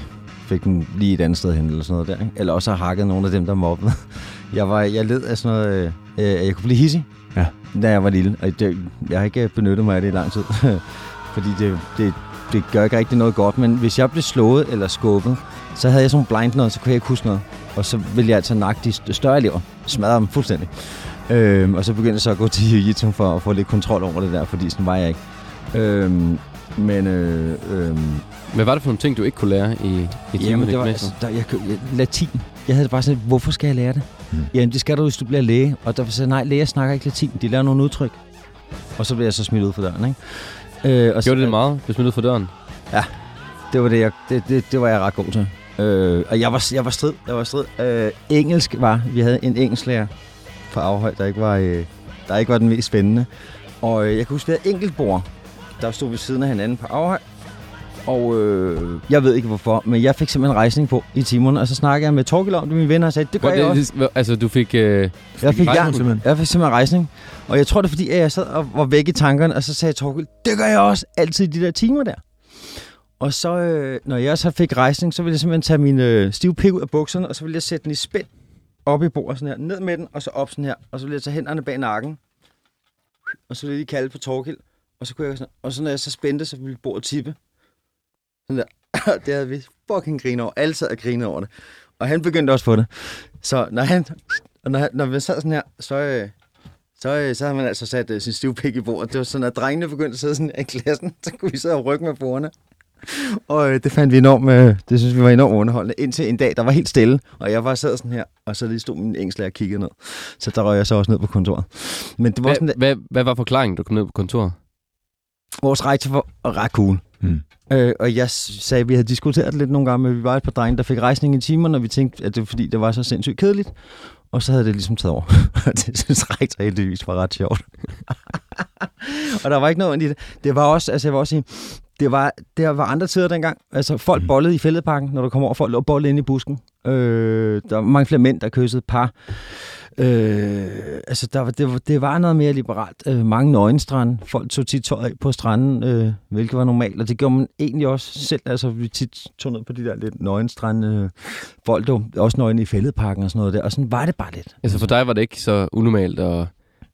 D: fik den lige et andet sted hen eller sådan noget der. Ikke? Eller også har hakket nogle af dem, der mobbede. Jeg, var, jeg led af sådan noget, øh, øh, jeg kunne blive hissig,
B: Ja.
D: da jeg var lille. Og det, jeg har ikke benyttet mig af det i lang tid. Fordi det, det, det gør ikke rigtig noget godt. Men hvis jeg blev slået eller skubbet, så havde jeg sådan nogle blind noget, så kunne jeg ikke huske noget. Og så ville jeg altså nakke de st- større elever, smadre dem fuldstændig. Øhm, og så begyndte jeg så at gå til jiu-jitsu for at få lidt kontrol over det der, fordi sådan var jeg ikke. Øhm, men øh, øh,
C: Hvad var det for nogle ting, du ikke kunne lære i, i
D: Jamen,
C: timerne
D: det var, altså, der, jeg, jeg, latin. Jeg havde bare sådan, hvorfor skal jeg lære det?
B: Mm.
D: Jamen, det skal du, hvis du bliver læge. Og der sagde jeg, nej, læger snakker ikke latin. De lærer nogle udtryk. Og så blev jeg så smidt ud for døren, ikke? Øh, og
C: Gjorde det det meget? Blev smidt ud for døren?
D: Det var, det, jeg, det, det, det var jeg ret god til. Øh, og jeg var, jeg var strid. Jeg var strid. Øh, engelsk var, vi havde en engelsklærer på afhold, der ikke var, øh, der ikke var den mest spændende. Og øh, jeg kan huske, vi havde enkeltbord, der stod ved siden af hinanden på afhold. Og øh, jeg ved ikke hvorfor, men jeg fik simpelthen rejsning på i timerne. Og så snakkede jeg med Torgild om det, mine venner, og sagde, det gør jeg også.
C: det, det, altså, du fik... Øh,
D: Jeg fik,
C: rejsning
D: jern,
B: simpelthen?
D: jeg fik simpelthen rejsning. Og jeg tror, det er fordi, at jeg sad og var væk i tankerne, og så sagde Torgild, det gør jeg også altid i de der timer der. Og så, øh, når jeg så fik rejsning, så ville jeg simpelthen tage min øh, stive pik ud af bukserne, og så ville jeg sætte den i spænd op i bordet sådan her, ned med den, og så op sådan her. Og så ville jeg tage hænderne bag nakken, og så ville jeg lige kalde på Torgild, og så kunne jeg sådan, og så når jeg så spændte, så ville bordet tippe. Sådan der. det havde vi fucking grine over. Alle sad og grine over det. Og han begyndte også på det. Så når han, og når, han- når vi sad sådan her, så, øh, så, øh, så havde man altså sat øh, sin stive pik i bordet. Det var sådan, at drengene begyndte at sidde sådan i klassen, så kunne vi sidde og rykke med bordene. Og øh, det fandt vi enormt, øh, det synes vi var enormt underholdende. Indtil en dag, der var helt stille, og jeg var sad sådan her, og så lige stod min engelsklærer og kiggede ned. Så der røg jeg så også ned på kontoret. Men det var sådan,
C: hvad,
D: at
C: hvad, hvad var forklaringen, du kom ned på kontoret?
D: vores rektor var ret cool.
B: Mm.
D: Øh, og jeg sagde, at vi havde diskuteret det lidt nogle gange, men vi var et par drenge, der fik rejsning i timerne, og vi tænkte, at det var fordi, det var så sindssygt kedeligt. Og så havde det ligesom taget over. Og det synes rektor heldigvis var ret sjovt. og der var ikke noget ondt i det. Det var også, altså jeg var også sige, det var, det var andre tider dengang. Altså folk
B: Mhm.
D: bollede i fældeparken, når du kom over. Folk lå bollet inde i busken. Øh, der var mange flere mænd, der kyssede par. Øh, altså, der var, det, var, det var noget mere liberalt. Øh, mange nøgenstrande. Folk tog tit tøj af på stranden, øh, hvilket var normalt. Og det gjorde man egentlig også selv. Altså, vi tit tog ned på de der lidt nøgenstrande. Øh, folk der også nøgne i fældeparken og sådan noget der. Og sådan var det bare lidt.
C: Altså for dig var det ikke så unormalt at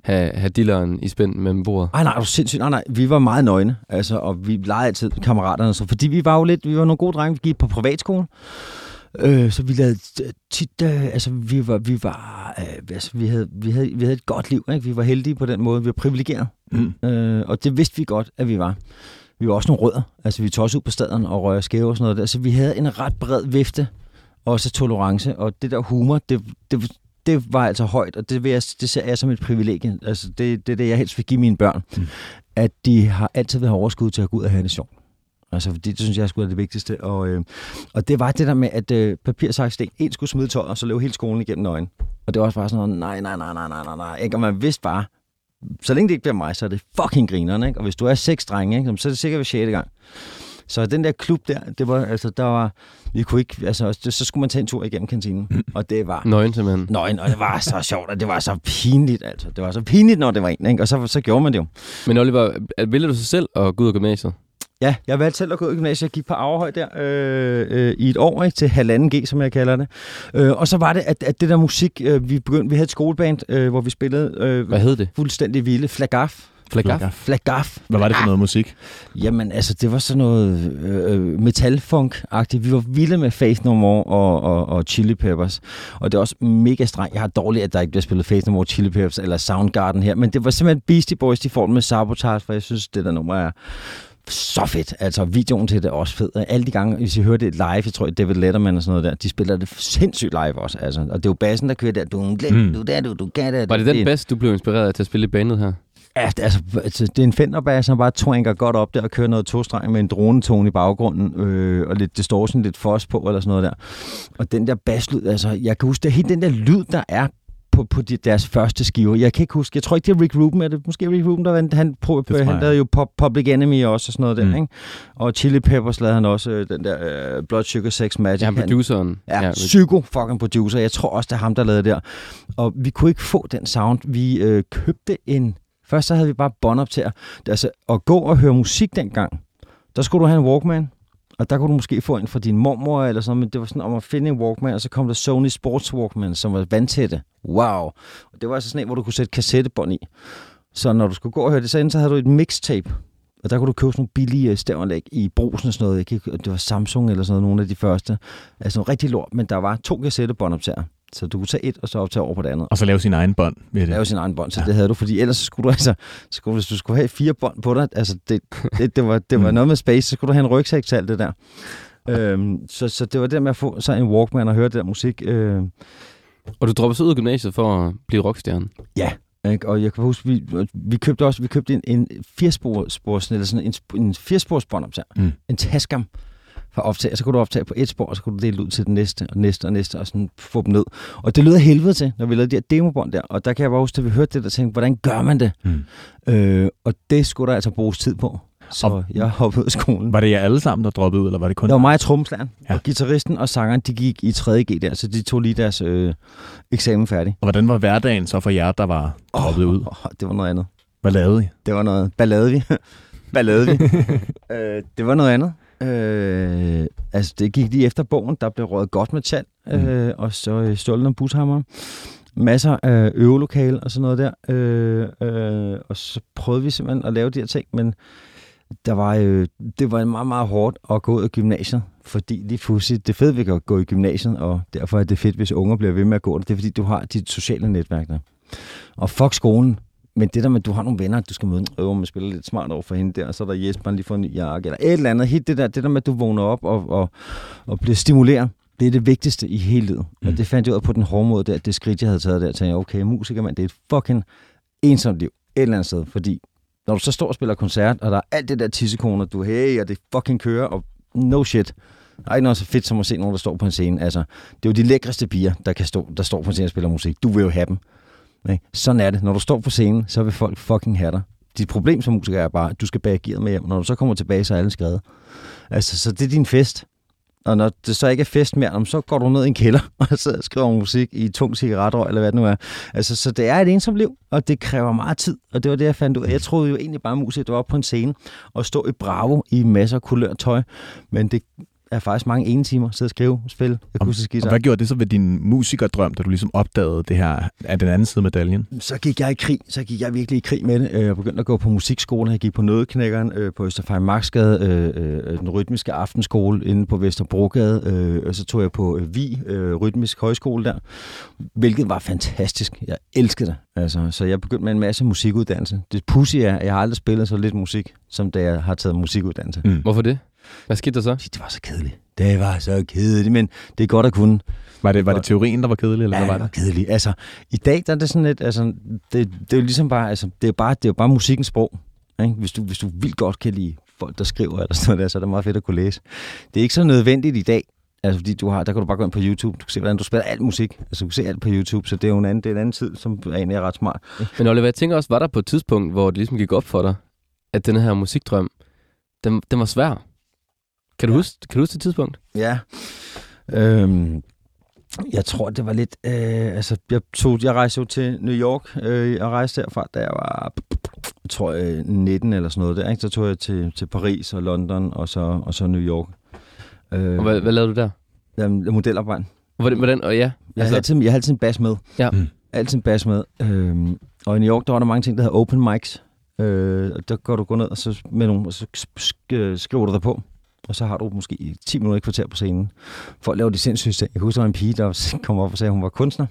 C: have, have dilleren i spænd mellem bordet?
D: Ej, nej, du sindssygt. Nej, nej, vi var meget nøgne, altså, og vi legede altid kammeraterne. Så, fordi vi var jo lidt, vi var nogle gode drenge, vi gik på privatskole. Øh, så vi lavede tit, øh, altså vi var, vi var, øh, altså vi havde, vi havde, vi havde et godt liv, ikke? Vi var heldige på den måde, vi var privilegeret.
B: Mm.
D: Øh, og det vidste vi godt, at vi var. Vi var også nogle rødder, altså vi tog også ud på staden og røg skæve og sådan noget der. Så vi havde en ret bred vifte, også tolerance, og det der humor, det, det, det var altså højt, og det, vil jeg, det ser jeg som et privilegie. Altså det, det er det, jeg helst vil give mine børn.
B: Mm.
D: At de har altid have overskud til at gå ud og have det sjovt. Altså, det, det synes jeg skulle er det vigtigste. Og, øh, og det var det der med, at øh, papir, saks, sten, en skulle smide tøjet, og så løb hele skolen igennem nøgen. Og det var også bare sådan noget, nej, nej, nej, nej, nej, nej, nej. Ikke? Og man vidste bare, så længe det ikke bliver mig, så er det fucking grinerne. Ikke? Og hvis du er seks drenge, ikke? så er det sikkert ved 6. gang. Så den der klub der, det var, altså, der var, vi kunne ikke, altså, det, så skulle man tage en tur igennem kantinen. Og det var
C: Nøgen simpelthen.
D: nøgen, og det var så sjovt, og det var så pinligt, altså. Det var så pinligt, når det var en, ikke? Og så, så gjorde man det jo.
C: Men Oliver, ville du så selv at gå ud af gymnasiet?
D: Ja, jeg valgte selv at gå i gymnasiet. Jeg gik på Aarhøj der øh, øh, i et år, ikke, til halvanden G, som jeg kalder det. Øh, og så var det, at, at det der musik, øh, vi begyndte, vi havde et skoleband, øh, hvor vi spillede øh,
C: Hvad hed det?
D: fuldstændig vilde. Flagaf.
C: Flagaf?
D: Flagaf.
B: Hvad var det for noget musik?
D: Jamen, altså, det var sådan noget øh, metalfunk-agtigt. Vi var vilde med Faith No More og, og, og Chili Peppers. Og det er også mega strengt. Jeg har dårligt, at der ikke bliver spillet Faith No More, Chili Peppers eller Soundgarden her. Men det var simpelthen Beastie Boys, de får med Sabotage, for jeg synes, det der nummer er så fedt. Altså, videoen til det er også fed. Alle de gange, hvis I hører det live, jeg tror, David Letterman og sådan noget der, de spiller det sindssygt live også. Altså, og det er jo bassen, der kører der. Du,
B: Mm.
D: mm. du, der, du, du, det.
C: Var det den bass, du blev inspireret af til at spille i bandet her?
D: Ja, altså, altså, det er en Fender-bass, som bare twanker godt op der og kører noget tostreng med en dronetone i baggrunden, øh, og lidt distortion, lidt fos på, eller sådan noget der. Og den der basslyd, altså, jeg kan huske, det er helt den der lyd, der er på, på de, deres første skiver. Jeg kan ikke huske, jeg tror ikke, det er Rick Rubin, er det måske Rick Rubin, der vandt? Han, pro, han lavede jo pop, Public Enemy også, og sådan noget der,
B: Mm.
D: ikke? Og Chili Peppers lavede han også øh, den der øh, Blood Sugar Sex Magic.
C: Ja, Han- produceren.
D: Ja, ja psyko fucking producer. Jeg tror også, det er ham, der lavede der. Og vi kunne ikke få den sound. Vi øh, købte en... Først så havde vi bare båndoptager. Altså, at gå og høre musik dengang, der skulle du have en Walkman. Og der kunne du måske få en fra din mormor eller sådan men det var sådan om at finde en Walkman, og så kom der Sony Sports Walkman, som var vandtætte. Wow. Og det var altså sådan en, hvor du kunne sætte kassettebånd i. Så når du skulle gå og høre det, så så havde du et mixtape, Og der kunne du købe sådan nogle billige øh, stævanlæg i brusen og sådan noget. Ikke? Det var Samsung eller sådan noget, nogle af de første. Altså rigtig lort, men der var to kassettebåndoptager. Så du kunne tage et, og så optage over på det andet.
B: Og så lave sin egen bånd ved det.
D: Lave sin egen bånd, så ja. det havde du, fordi ellers skulle du altså, skulle, hvis du skulle have fire bånd på dig, altså det, det, det var, det var
B: Mm.
D: noget med space, så skulle du have en rygsæk til alt det der. Øhm, så, så det var det med at få så en Walkman og høre det der musik. Øh,
C: Og du droppede så ud af gymnasiet for at blive rockstjerne.
D: Ikke? Og jeg kan huske, vi, vi købte også vi købte en, en firespors, eller sådan en, en firespors båndoptager.
B: Mm.
D: En Tascam for at optage. Så kunne du optage på et spor, og så kunne du dele det ud til den næste, og næste, og næste, og sådan få dem ned. Og det lyder helvede til, når vi lavede de her demobånd der. Og der kan jeg bare huske, at vi hørte det, der tænkte, hvordan gør man det?
B: Mm.
D: Øh, og det skulle der altså bruges tid på. Så
B: Og-
D: jeg hoppede ud af skolen.
B: Var det jer alle sammen, der droppede ud, eller var det kun...
D: Der var mig og trommeslageren,
B: Ja.
D: og gitarristen og sangeren, de gik i 3.G der, så de tog lige deres øh, eksamen færdig.
B: Og hvordan var hverdagen så for jer, der var droppet ud?
D: Oh, det var noget andet.
B: Hvad lavede I?
D: Det var noget... Ballade vi. Ballade vi. øh, det var noget andet. Øh, altså, det gik lige efter bogen. Der blev røget godt med tjal. Øh, og så øh, stjålet om bushammer. Masser af øvelokale og sådan noget der. Øh, øh, og så prøvede vi simpelthen at lave de her ting, men der var, øh, det var meget, meget hårdt at gå ud af gymnasiet, fordi lige pludselig, det fedt, vi kan gå i gymnasiet, og derfor er det fedt, hvis unger bliver ved med at gå der. Det er fordi, du har dit sociale netværk der. Og fuck skolen, men det der med, at du har nogle venner, du skal møde, øh, man spiller lidt smart over for hende der, og så er der Jesper, han lige får en ny jakke, eller et eller andet. Helt det der, det der med, at du vågner op og, og, og bliver stimuleret, det er det vigtigste i hele livet. Mm. Og det fandt jeg ud af på den hårde måde der, det skridt, jeg havde taget der, tænkte jeg, okay, musiker, mand, det er et fucking ensomt liv, et eller andet sted, fordi når du så står og spiller koncert, og der er alt det der tissekoner, du hey, og det fucking kører, og no shit. Der er ikke noget så fedt som at se nogen, der står på en scene. Altså, det er jo de lækreste piger, der, kan stå, der står på en scene og spiller musik. Du vil jo have dem. Ikke? Sådan er det. Når du står på scenen, så vil folk fucking have dig. Dit problem som musiker er bare, at du skal bage med hjem. Når du så kommer tilbage, så er alle skrevet. Altså, så det er din fest. Og når det så ikke er fest mere, så går du ned i en kælder og sidder og skriver musik i tung cigaretrøg, eller hvad det nu er. Altså, så det er et ensomt liv, og det kræver meget tid. Og det var det, jeg fandt ud af. Jeg troede jo egentlig bare, at musik det var oppe på en scene og stå i Bravo i masser af kulørt tøj. Men det er faktisk mange ene timer, sidde og skrive, spille, akustisk
B: Og
D: guitar.
B: hvad gjorde det så ved din musikerdrøm, da du ligesom opdagede det her af den anden side af medaljen?
D: Så gik jeg i krig. Så gik jeg virkelig i krig med det. Øh, Jeg begyndte at gå på musikskole. Jeg gik på Nødeknækkeren øh, på Østerfejl Marksgade, øh, den rytmiske aftenskole inde på Vesterbrogade. Og så tog jeg på Vi Rytmisk Højskole der, hvilket var fantastisk. Jeg elskede det. Altså, så jeg begyndte med en masse musikuddannelse. Det pussy er, at jeg har aldrig spillet så lidt musik, som da jeg har taget musikuddannelse.
B: Mm.
C: Hvorfor det? Hvad skete der så?
D: Det var så kedeligt. Det var så kedeligt, men det er godt at kunne.
B: Var det, var det teorien, der var kedelig, eller hvad var det?
D: kedeligt. Altså, i dag der er det sådan lidt, altså, det, det er jo ligesom bare, altså, det er bare, det er bare musikkens sprog. Ikke? Hvis, du, hvis du vildt godt kan lide folk, der skriver eller sådan noget der, så er det meget fedt at kunne læse. Det er ikke så nødvendigt i dag, altså, fordi du har, der kan du bare gå ind på YouTube, du kan se, hvordan du spiller alt musik, altså du kan se alt på YouTube, så det er jo en anden, det er en anden tid, som egentlig er ret smart.
C: Men Oliver, jeg tænker også, var der på et tidspunkt, hvor det ligesom gik op for dig, at den her musikdrøm, den, den var svær? Kan du,
D: Ja.
C: huske, kan du huske det tidspunkt?
D: Ja. Øhm, jeg tror, det var lidt... Øh, altså, jeg, tog, jeg rejste jo til New York. Øh, jeg rejste derfra, da jeg var, jeg tror, øh, 19 eller sådan noget der. Ikke? Så tog jeg til, til Paris og London og så, og så New York. Øh,
C: Og hvad, hvad lavede du der?
D: jamen, modelarbejde.
C: Hvordan, hvordan, og ja,
D: Jeg,
C: altså,
D: har altid, jeg har altid en bas med.
C: Ja.
B: Mm.
D: Altid en bas med. Øhm, og i New York, der var der mange ting, der hedder open mics. Øh, og der går du gå ned, og så, med nogle, og så sk- sk- skriver du dig på. Og så har du måske 10 minutter et kvarter på scenen. For at lave de sindssyge ting. Jeg kan huske, der var en pige, der kom op og sagde, at hun var kunstner.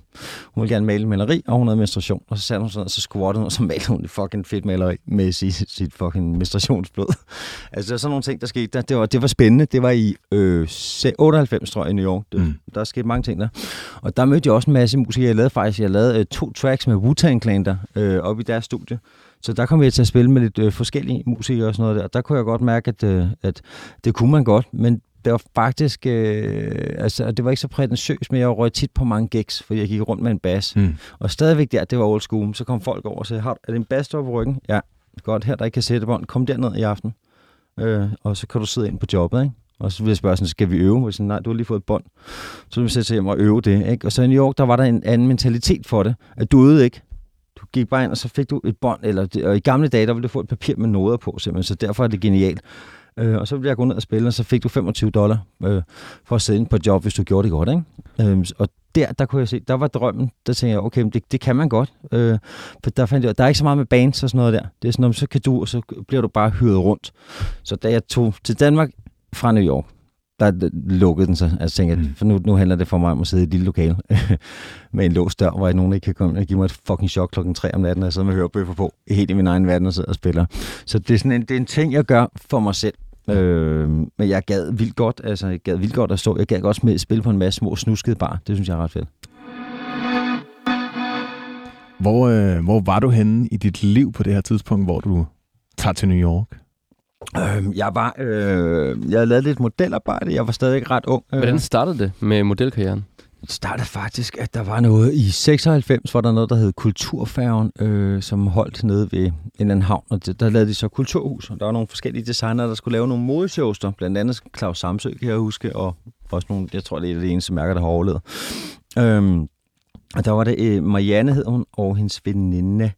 D: Hun ville gerne male maleri, og hun havde menstruation. Og så satte hun sådan, og så squattede hun, og så malede hun et fucking fedt maleri med sit, sit fucking menstruationsblod. altså, der var sådan nogle ting, der skete der. Det var, det var spændende. Det var i øh, 98, tror jeg, i New York. Det,
B: Mm.
D: Der skete mange ting der. Og der mødte jeg også en masse musikere. Jeg lavede faktisk jeg lavede, øh, to tracks med Wu-Tang Clan der, øh, oppe i deres studie. Så der kom jeg til at spille med lidt øh, forskellige musikere og sådan noget der. Der kunne jeg godt mærke, at, øh, at det kunne man godt, men det var faktisk, øh, altså det var ikke så prætentiøst, men jeg røg tit på mange gigs, fordi jeg gik rundt med en bas.
B: Mm.
D: Og stadigvæk der, det var old school. Så kom folk over og sagde, har, er det en bas, der er på ryggen? Ja, godt, her der ikke kan sætte bånd. Kom derned i aften, øh, og så kan du sidde ind på jobbet, ikke? Og så vil jeg spørge sådan, skal vi øve? Og sådan, nej, du har lige fået et bånd. Så vil vi sætte sig hjem og øve det, ikke? Og så i New York, der var der en anden mentalitet for det, at du øvede ikke. Du gik bare ind, og så fik du et bånd, eller, det- og i gamle dage, der ville du få et papir med noder på, simpelthen, så derfor er det genialt. Øh, og så ville jeg gå ned og spille, og så fik du 25 dollar øh, for at sidde ind på et job, hvis du gjorde det godt, ikke? Øh, og der, der kunne jeg se, der var drømmen. Der tænkte jeg, okay, men det, det kan man godt. Øh, for der, fandt jeg, der er ikke så meget med bands og sådan noget der. Det er sådan, om så kan du, og så bliver du bare hyret rundt. Så da jeg tog til Danmark fra New York, der lukkede den sig. Altså tænkte jeg,
B: Mm.
D: for nu, nu handler det for mig om at sidde i et lille lokale med en låst dør, hvor nogen ikke kan komme og give mig et fucking chok klokken 3 om natten, og jeg sidder med hørebøffer på, helt i min egen verden og sidder og spiller. Så det er sådan en, det er en ting, jeg gør for mig selv. Øh, men jeg gad vildt godt, altså jeg gad vildt godt at stå. Jeg gad godt med, spille på en masse små snuskede bar. Det synes jeg er ret fedt.
B: Hvor, øh, hvor var du henne i dit liv på det her tidspunkt, hvor du tager til New York?
D: Øh, jeg var, øh, jeg havde lavet lidt modelarbejde. Jeg var stadig ret ung. Øh,
C: Hvordan startede det med modelkarrieren?
D: Det startede faktisk, at der var noget i 96, hvor der noget, der hed Kulturfærgen, øh, som holdt nede ved en anden havn, og det, der lavede de så kulturhus, og der var nogle forskellige designere, der skulle lave nogle modeshows der, blandt andet Claus Samsø, kan jeg huske, og også nogle, jeg tror, det er det eneste mærker, der har overlevet. Øhm, og der var det øh, Marianne, hed hun, og hendes veninde,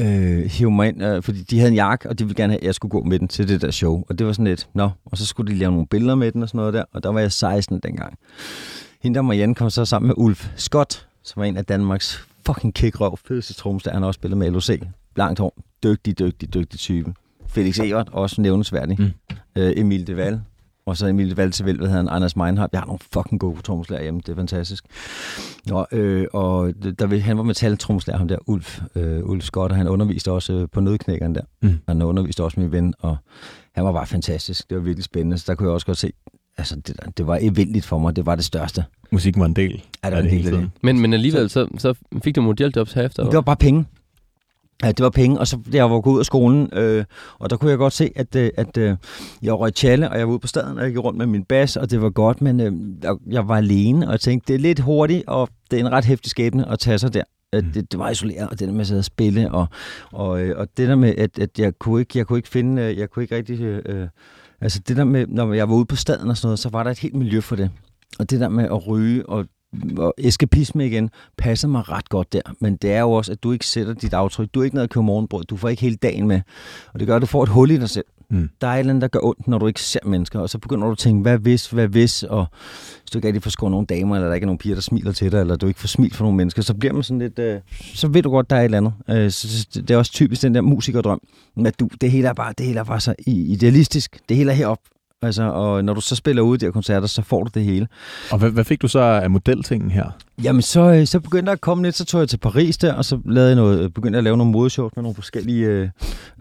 D: øh, hive mig ind, øh, fordi de havde en jakke, og de ville gerne have, at jeg skulle gå med den til det der show. Og det var sådan lidt, nå, og så skulle de lave nogle billeder med den og sådan noget der, og der var jeg 16 dengang. Hende der Marianne kom så sammen med Ulf Scott, som var en af Danmarks fucking kickrøv, fedeste tromslærer. Han har også spillet med LOC. Langt hår. Dygtig, dygtig, dygtig type. Felix Evert, også nævnesværdig.
B: Mm.
D: Øh, Emil Deval. Og så Emil Deval til vel, hvad hedder han, Anders Meinhardt. Jeg har nogle fucking gode tromslærer hjemme, det er fantastisk. Nå, øh, og der, han var metal-tromslærer, ham der, Ulf, øh, Ulf Scott, og han underviste også øh, på nødknækkeren der.
B: Mm.
D: Han underviste også min ven, og han var bare fantastisk. Det var virkelig spændende, så der kunne jeg også godt se, altså det, det var eventligt for mig, det var det største.
B: Musikken var en del
D: Ja, det var en del
B: hele
D: af det.
C: Men, men alligevel, så, så fik du modeljobs herefter?
D: Det var bare penge. Ja, det var penge, og så jeg var gået ud af skolen, øh, og der kunne jeg godt se, at, øh, at øh, jeg røg tjalle, og jeg var ude på staden, og jeg gik rundt med min bas, og det var godt, men øh, jeg- var alene, og jeg tænkte, det er lidt hurtigt, og det er en ret hæftig skæbne at tage sig der.
B: Mm.
D: det, det var isoleret, og det der med at sidde og spille, og, og, øh, og det der med, at, at jeg, kunne ikke, jeg kunne ikke finde, øh, jeg kunne ikke rigtig, øh, altså det der med, når jeg var ude på staden og sådan noget, så var der et helt miljø for det. Og det der med at ryge og, og eskapisme igen, passer mig ret godt der. Men det er jo også, at du ikke sætter dit aftryk. Du er ikke noget at købe morgenbrød. Du får ikke hele dagen med. Og det gør, at du får et hul i dig selv.
B: Mm.
D: Der er et eller andet, der gør ondt, når du ikke ser mennesker. Og så begynder du at tænke, hvad hvis, hvad hvis? Og hvis du ikke rigtig får skåret nogle damer, eller der ikke er nogen piger, der smiler til dig, eller du ikke får smil for nogle mennesker, så bliver man sådan lidt... Øh, så ved du godt, der er et eller andet. Øh, så, det er også typisk den der musikerdrøm, at du, det hele er bare, det hele er bare så idealistisk. Det hele er heroppe. Altså, og når du så spiller ude i de her koncerter, så får du det hele.
B: Og hvad, hvad fik du så af modeltingen her?
D: Jamen, så, øh, så begyndte der at komme lidt, så tog jeg til Paris der, og så lavede jeg noget, begyndte jeg at lave nogle modeshows med nogle forskellige, øh,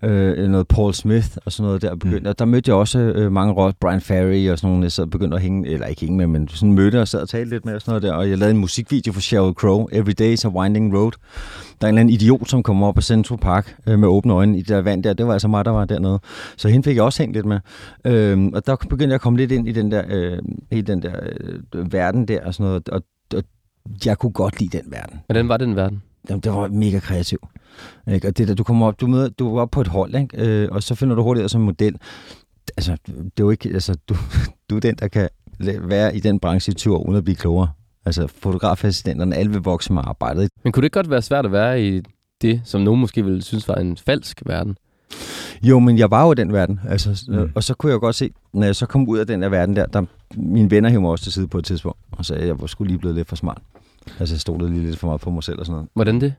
D: øh, noget Paul Smith og sådan noget der. Begyndte, mm. Der mødte jeg også øh, mange rock, Brian Ferry og sådan nogle, jeg sad og begyndte at hænge, eller ikke hænge med, men sådan mødte og sad og talte lidt med og sådan noget der. Og jeg lavede en musikvideo for Sheryl Crow, Every Day is a Winding Road. Der er en eller anden idiot, som kommer op af Central Park øh, med åbne øjne i det der vand der. Det var altså mig, der var dernede. Så hende fik jeg også hængt lidt med. Øhm, og der begyndte jeg at komme lidt ind i den der, øh, hele den der øh, verden der og sådan noget. Og, og jeg kunne godt lide den verden.
C: Hvordan var den verden?
D: Jamen, det var mega kreativ. Ikke? Og det der, du kommer op, du, møder, du er op på et hold, ikke? Øh, og så finder du hurtigt ud som model. Altså, det er jo ikke, altså, du, du er den, der kan være i den branche i 20 år, uden at blive klogere. Altså, fotografassistenterne, alle vil vokse med arbejdet.
C: Men kunne det godt være svært at være i det, som nogen måske ville synes var en falsk verden?
D: Jo, men jeg var jo i den verden. Altså,
B: Mm.
D: mm. Og så kunne jeg godt se, når jeg så kom ud af den der verden der, der mine venner hævde mig også til side på et tidspunkt, og sagde, at jeg var skulle lige blevet lidt for smart. Altså, jeg stolede lige lidt for meget på mig selv og sådan noget.
C: Hvordan det?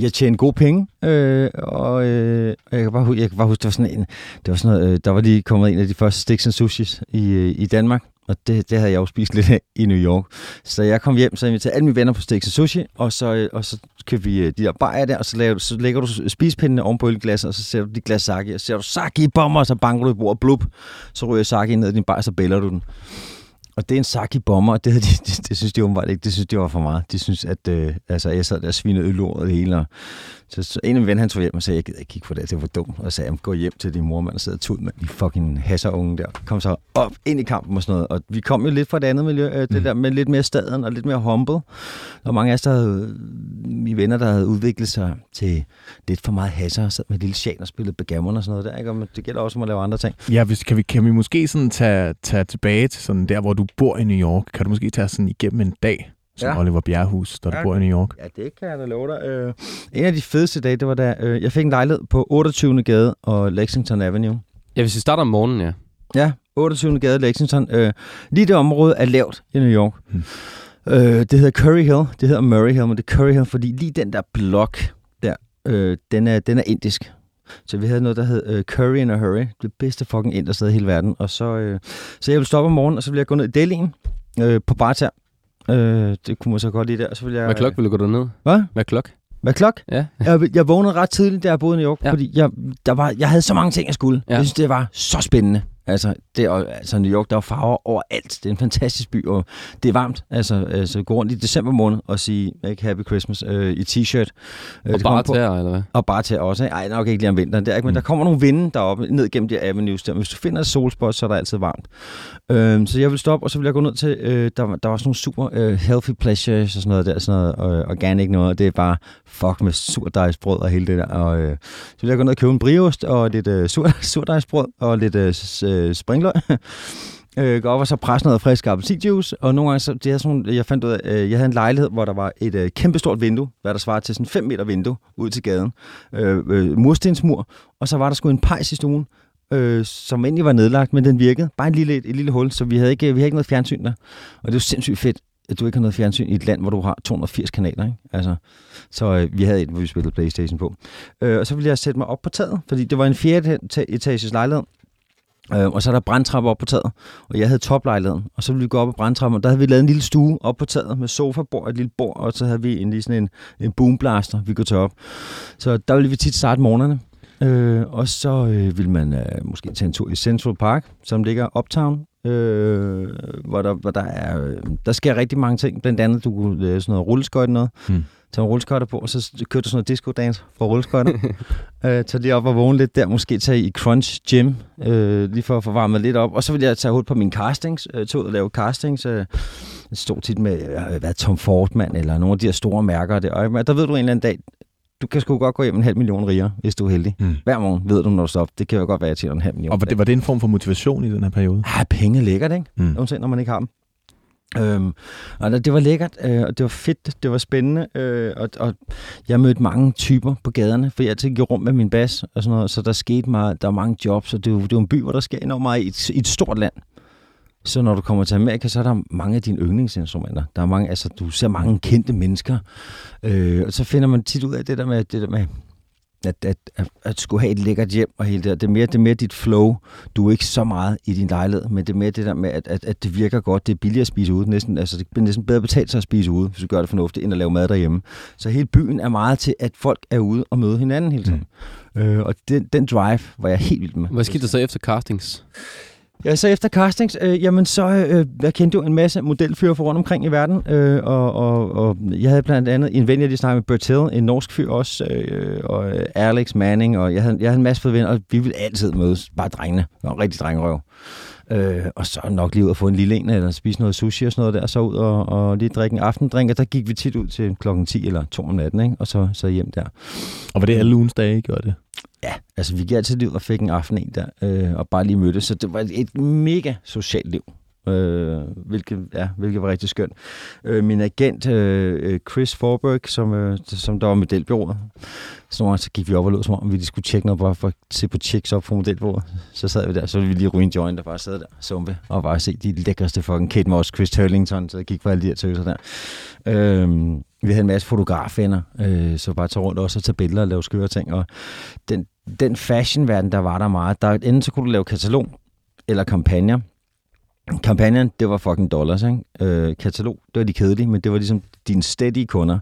D: Jeg tjente gode penge, øh, og øh, jeg kan bare, jeg kan bare huske, det var sådan en, det var sådan noget, øh, der var lige kommet en af de første sticks and sushis i, øh, i Danmark, og det, det havde jeg jo spist lidt af i New York. Så jeg kom hjem, så inviterede alle mine venner på Steaks sushi, og så, øh, og så købte vi øh, de der bajer der, og så, laver, du- så lægger du spisepindene oven på ølglasset, og så sætter du de glas sake, og så sætter du sake i bomber, og så banker du i bordet, blub, så ryger sake ned i din bajer, og så bæller du den. Og det er en sake bomber, og det, det, det, det, synes de åbenbart ikke. Det synes de var for meget. De synes, at øh, altså, jeg sad der og svinede øl det hele. Og, så, så, en af mine venner, han tog hjem og sagde, jeg gider ikke kigge på det, det var dumt. Og sagde, gå hjem til din mor, mand, og sidde og tud med de fucking hasserunge der. Kom så op ind i kampen og sådan noget. Og vi kom jo lidt fra et andet miljø, øh, det
B: Mm.
D: der med lidt mere staden og lidt mere humble. Der var mange af os, der havde, mine venner, der havde udviklet sig til lidt for meget hasser, og sad med lille sjal og spillede backgammon og sådan noget der. Ikke? Og det gælder også om at lave andre ting.
B: Ja, hvis, kan, vi, kan vi måske sådan tage, tage tilbage til sådan der, hvor du bor i New York? Kan du måske tage sådan igennem en dag, som
D: Ja.
B: Oliver Bjerrehus, du
D: Ja.
B: bor i New York?
D: Ja, det kan jeg da love dig. Øh, en af de fedeste dage, det var da øh, jeg fik en lejlighed på 28. gade og Lexington Avenue.
C: Ja, hvis vi starter om morgenen, ja.
D: Ja, 28. gade Lexington. Øh, lige det område er lavt i New York.
B: Hmm.
D: Øh, det hedder Curry Hill. Det hedder Murray Hill, men det er Curry Hill, fordi lige den der blok der, øh, den, er, den er indisk. Så vi havde noget, der hed uh, Curry in a Hurry. Det bedste fucking indersted i hele verden. Og så, øh, så jeg vil stoppe om morgenen, og så vil jeg gå ned i Delien øh, på barter. Øh, det kunne man så godt lide der. Så vil jeg,
C: Hvad klok vil du gå derned?
D: Hvad?
C: Hvad klok?
D: Hvad klok?
C: Ja.
D: Jeg, jeg vågnede ret tidligt, da jeg boede i New York,
C: Ja.
D: fordi jeg, der var, jeg havde så mange ting, jeg skulle.
C: Ja.
D: Jeg synes, det var så spændende. Altså, det er, altså New York, der er farver overalt. Det er en fantastisk by, og det er varmt. Altså, altså gå rundt i december måned og sige ikke Happy Christmas øh, i t-shirt. Øh,
C: Og bare tæer, eller hvad?
D: og bare til også. ikke? Ej, nok ikke lige om vinteren. Det er ikke, men
B: Mm.
D: der kommer nogle vinde deroppe, ned gennem de avenues der. Hvis du finder et solspot, så er der altid varmt. Øhm, så jeg vil stoppe, og så vil jeg gå ned til, øh, der, var- der var sådan nogle super øh, healthy pleasures og sådan noget der, sådan noget øh, organic noget, og det er bare fuck med surdejsbrød og hele det der. Og, øh, så vil jeg gå ned og købe en briost og lidt øh, sur, surdejsbrød og lidt øh, øh, springløg. Øh, går op og så presse noget frisk appelsinjuice, og nogle gange, så, det er sådan, jeg fandt ud af, øh, jeg havde en lejlighed, hvor der var et øh, kæmpestort vindue, hvad der svarer til sådan 5 meter vindue ud til gaden, øh, øh, murstensmur, og så var der sgu en pejs i stuen, øh, som egentlig var nedlagt, men den virkede. Bare en lille, et lille hul, så vi havde ikke, vi havde ikke noget fjernsyn der. Og det var sindssygt fedt, at du ikke har noget fjernsyn i et land, hvor du har 280 kanaler. Ikke? Altså, så øh, vi havde et, hvor vi spillede Playstation på. Øh, og så ville jeg sætte mig op på taget, fordi det var en fjerde etages lejlighed. Øh, og så er der brandtrapper op på taget, og jeg havde toplejligheden. Og så ville vi gå op ad brandtrappen, og der havde vi lavet en lille stue op på taget med sofabord og et lille bord, og så havde vi en, lige sådan en, en boomblaster, vi kunne tage op. Så der ville vi tit starte morgenerne. Øh, og så øh, vil man øh, måske tage en tur i Central Park, som ligger uptown, øh, hvor, der, hvor der er øh, der sker rigtig mange ting. Blandt andet, du kunne lave sådan noget rulleskøjte noget.
B: Hmm.
D: Tage rulleskøjter på, og så kørte du sådan noget disco dance fra rulleskøjter. øh, tage lige op og vågne lidt der. Måske tage i Crunch Gym, øh, lige for at få varmet lidt op. Og så vil jeg tage hul på mine castings. Øh, tage ud og lave castings. Øh, stod tit med øh, hvad, Tom Ford, eller nogle af de her store mærker. Der, og der ved du en eller anden dag, du kan sgu godt gå hjem en halv million rigere, hvis du er heldig.
B: Mm.
D: Hver morgen ved du, når du står op. Det kan jo godt være, at jeg tjener en halv million.
B: Og var det, var det en form for motivation i den her periode?
D: Ah, penge er lækkert, ikke?
B: Mm.
D: Uanset når man ikke har dem. Øhm, og det- var lækkert, øh, og det var fedt, det var spændende, øh, og, og jeg mødte mange typer på gaderne, for jeg altid gik rundt med min bas og sådan noget, så der skete meget, der var mange jobs, og det var, det var en by, hvor der sker enormt meget i et, i et stort land. Så når du kommer til Amerika, så er der mange af dine yndlingsinstrumenter. Der er mange, altså du ser mange kendte mennesker, øh, og så finder man tit ud af det der med, det der med at, at, at, at skulle have et lækkert hjem og hele det der. Det er mere, det er mere dit flow. Du er ikke så meget i din lejlighed, men det er mere det der med, at, at, at det virker godt. Det er billigere at spise ude. Næsten, altså, det er næsten bedre betalt sig at spise ude, hvis du gør det fornuftigt, end at lave mad derhjemme. Så hele byen er meget til, at folk er ude og møde hinanden hele tiden. Mm. Øh, og den, den drive var jeg helt vild med.
C: Hvad skete der så efter castings?
D: Ja, så efter castings, øh, jamen så, øh, jeg kendte jo en masse modelfyre fra rundt omkring i verden, øh, og, og, og jeg havde blandt andet en ven, jeg lige snakkede med, Bert Hill, en norsk fyr også, øh, og øh, Alex Manning, og jeg havde, jeg havde en masse fede venner, og vi ville altid mødes, bare drengene, og rigtig drengerøv. Øh, og så nok lige ud og få en lille en, eller spise noget sushi og sådan noget der, og så ud og, og lige drikke en aftendrink, og der gik vi tit ud til klokken 10 eller 2 om natten, ikke? og så, så hjem der.
B: Og var det alle ugens dage, I gjorde det?
D: Ja, altså vi gik altid liv og fik en aften en der, øh, og bare lige mødtes, så det var et, mega socialt liv. Øh, hvilket, ja, hvilket var rigtig skønt. Øh, min agent, øh, øh Chris Forberg, som, øh, som der var modelbyrået, så nogle så gik vi op og lå som om vi lige skulle tjekke noget, bare for at se på checks op på modelbureauet. Så sad vi der, så ville vi lige ryge en joint der bare sad der, sumpe, og bare se de lækreste fucking Kate Moss, Chris Turlington, så jeg gik på alle de her tøser der. Øh, vi havde en masse fotografvenner, øh, så bare tage rundt også og tage billeder og lave skøre ting, og den, den fashionverden, der var der meget. Der, enten så kunne du lave katalog eller kampagner. Kampagnen, det var fucking dollars, ikke? Øh, katalog, det var de kedelige, men det var ligesom dine steady kunder.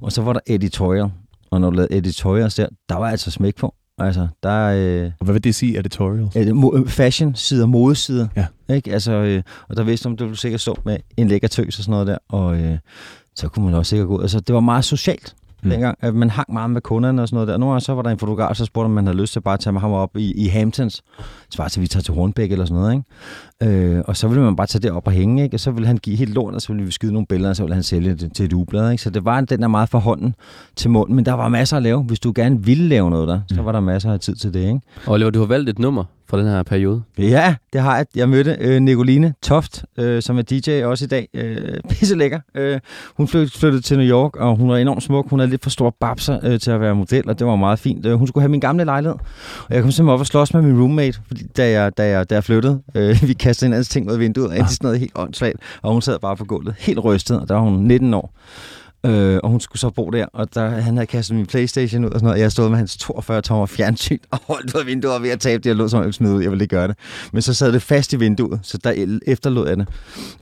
D: Og så var der editorial, og når du lavede editorials der, der var altså smæk på. Altså, der er øh,
B: hvad vil det sige, editorials?
D: øh, fashion-sider, modesider.
B: Ja.
D: Ikke? Altså, øh, og der vidste om, du ville sikkert stå med en lækker tøs og sådan noget der. Og øh, så kunne man også sikkert gå ud. Altså, det var meget socialt
B: Mm.
D: dengang. At man hang meget med kunderne og sådan noget der. Nogle gange så var der en fotograf, så spurgte om man havde lyst til bare at tage med ham op i, i Hamptons. Svar til, at vi tager til Hornbæk eller sådan noget, ikke? Øh, og så ville man bare tage det op og hænge, ikke? Og så ville han give helt lort, og så ville vi skyde nogle billeder, og så ville han sælge det til et ugeblad, ikke? Så det var den der meget for hånden til munden, men der var masser at lave. Hvis du gerne ville lave noget der, så
B: Mm.
D: var der masser af tid til det, ikke?
C: Oliver, du har valgt et nummer fra den her periode?
D: Ja, det har jeg. Jeg mødte øh, Nicoline Toft, øh, som er DJ også i dag. Øh, pisse lækker. Øh, hun flyttede, til New York, og hun er enormt smuk. Hun er lidt for stor babser øh, til at være model, og det var meget fint. Øh, hun skulle have min gamle lejlighed, og jeg kom simpelthen op og slås med min roommate, fordi, da, jeg, da, jeg, da jeg flyttede. Øh, vi kastede hinandens ting ud af vinduet, og endte sådan noget helt åndssvagt, og hun sad bare på gulvet, helt rystet, og der var hun 19 år. Øh, og hun skulle så bo der, og der, han havde kastet min Playstation ud og sådan noget. Jeg stod med hans 42 tommer fjernsyn og holdt af vinduet og ved at tabe det. Jeg lå som jeg smide ud. Jeg ville ikke gøre det. Men så sad det fast i vinduet, så der efterlod jeg det.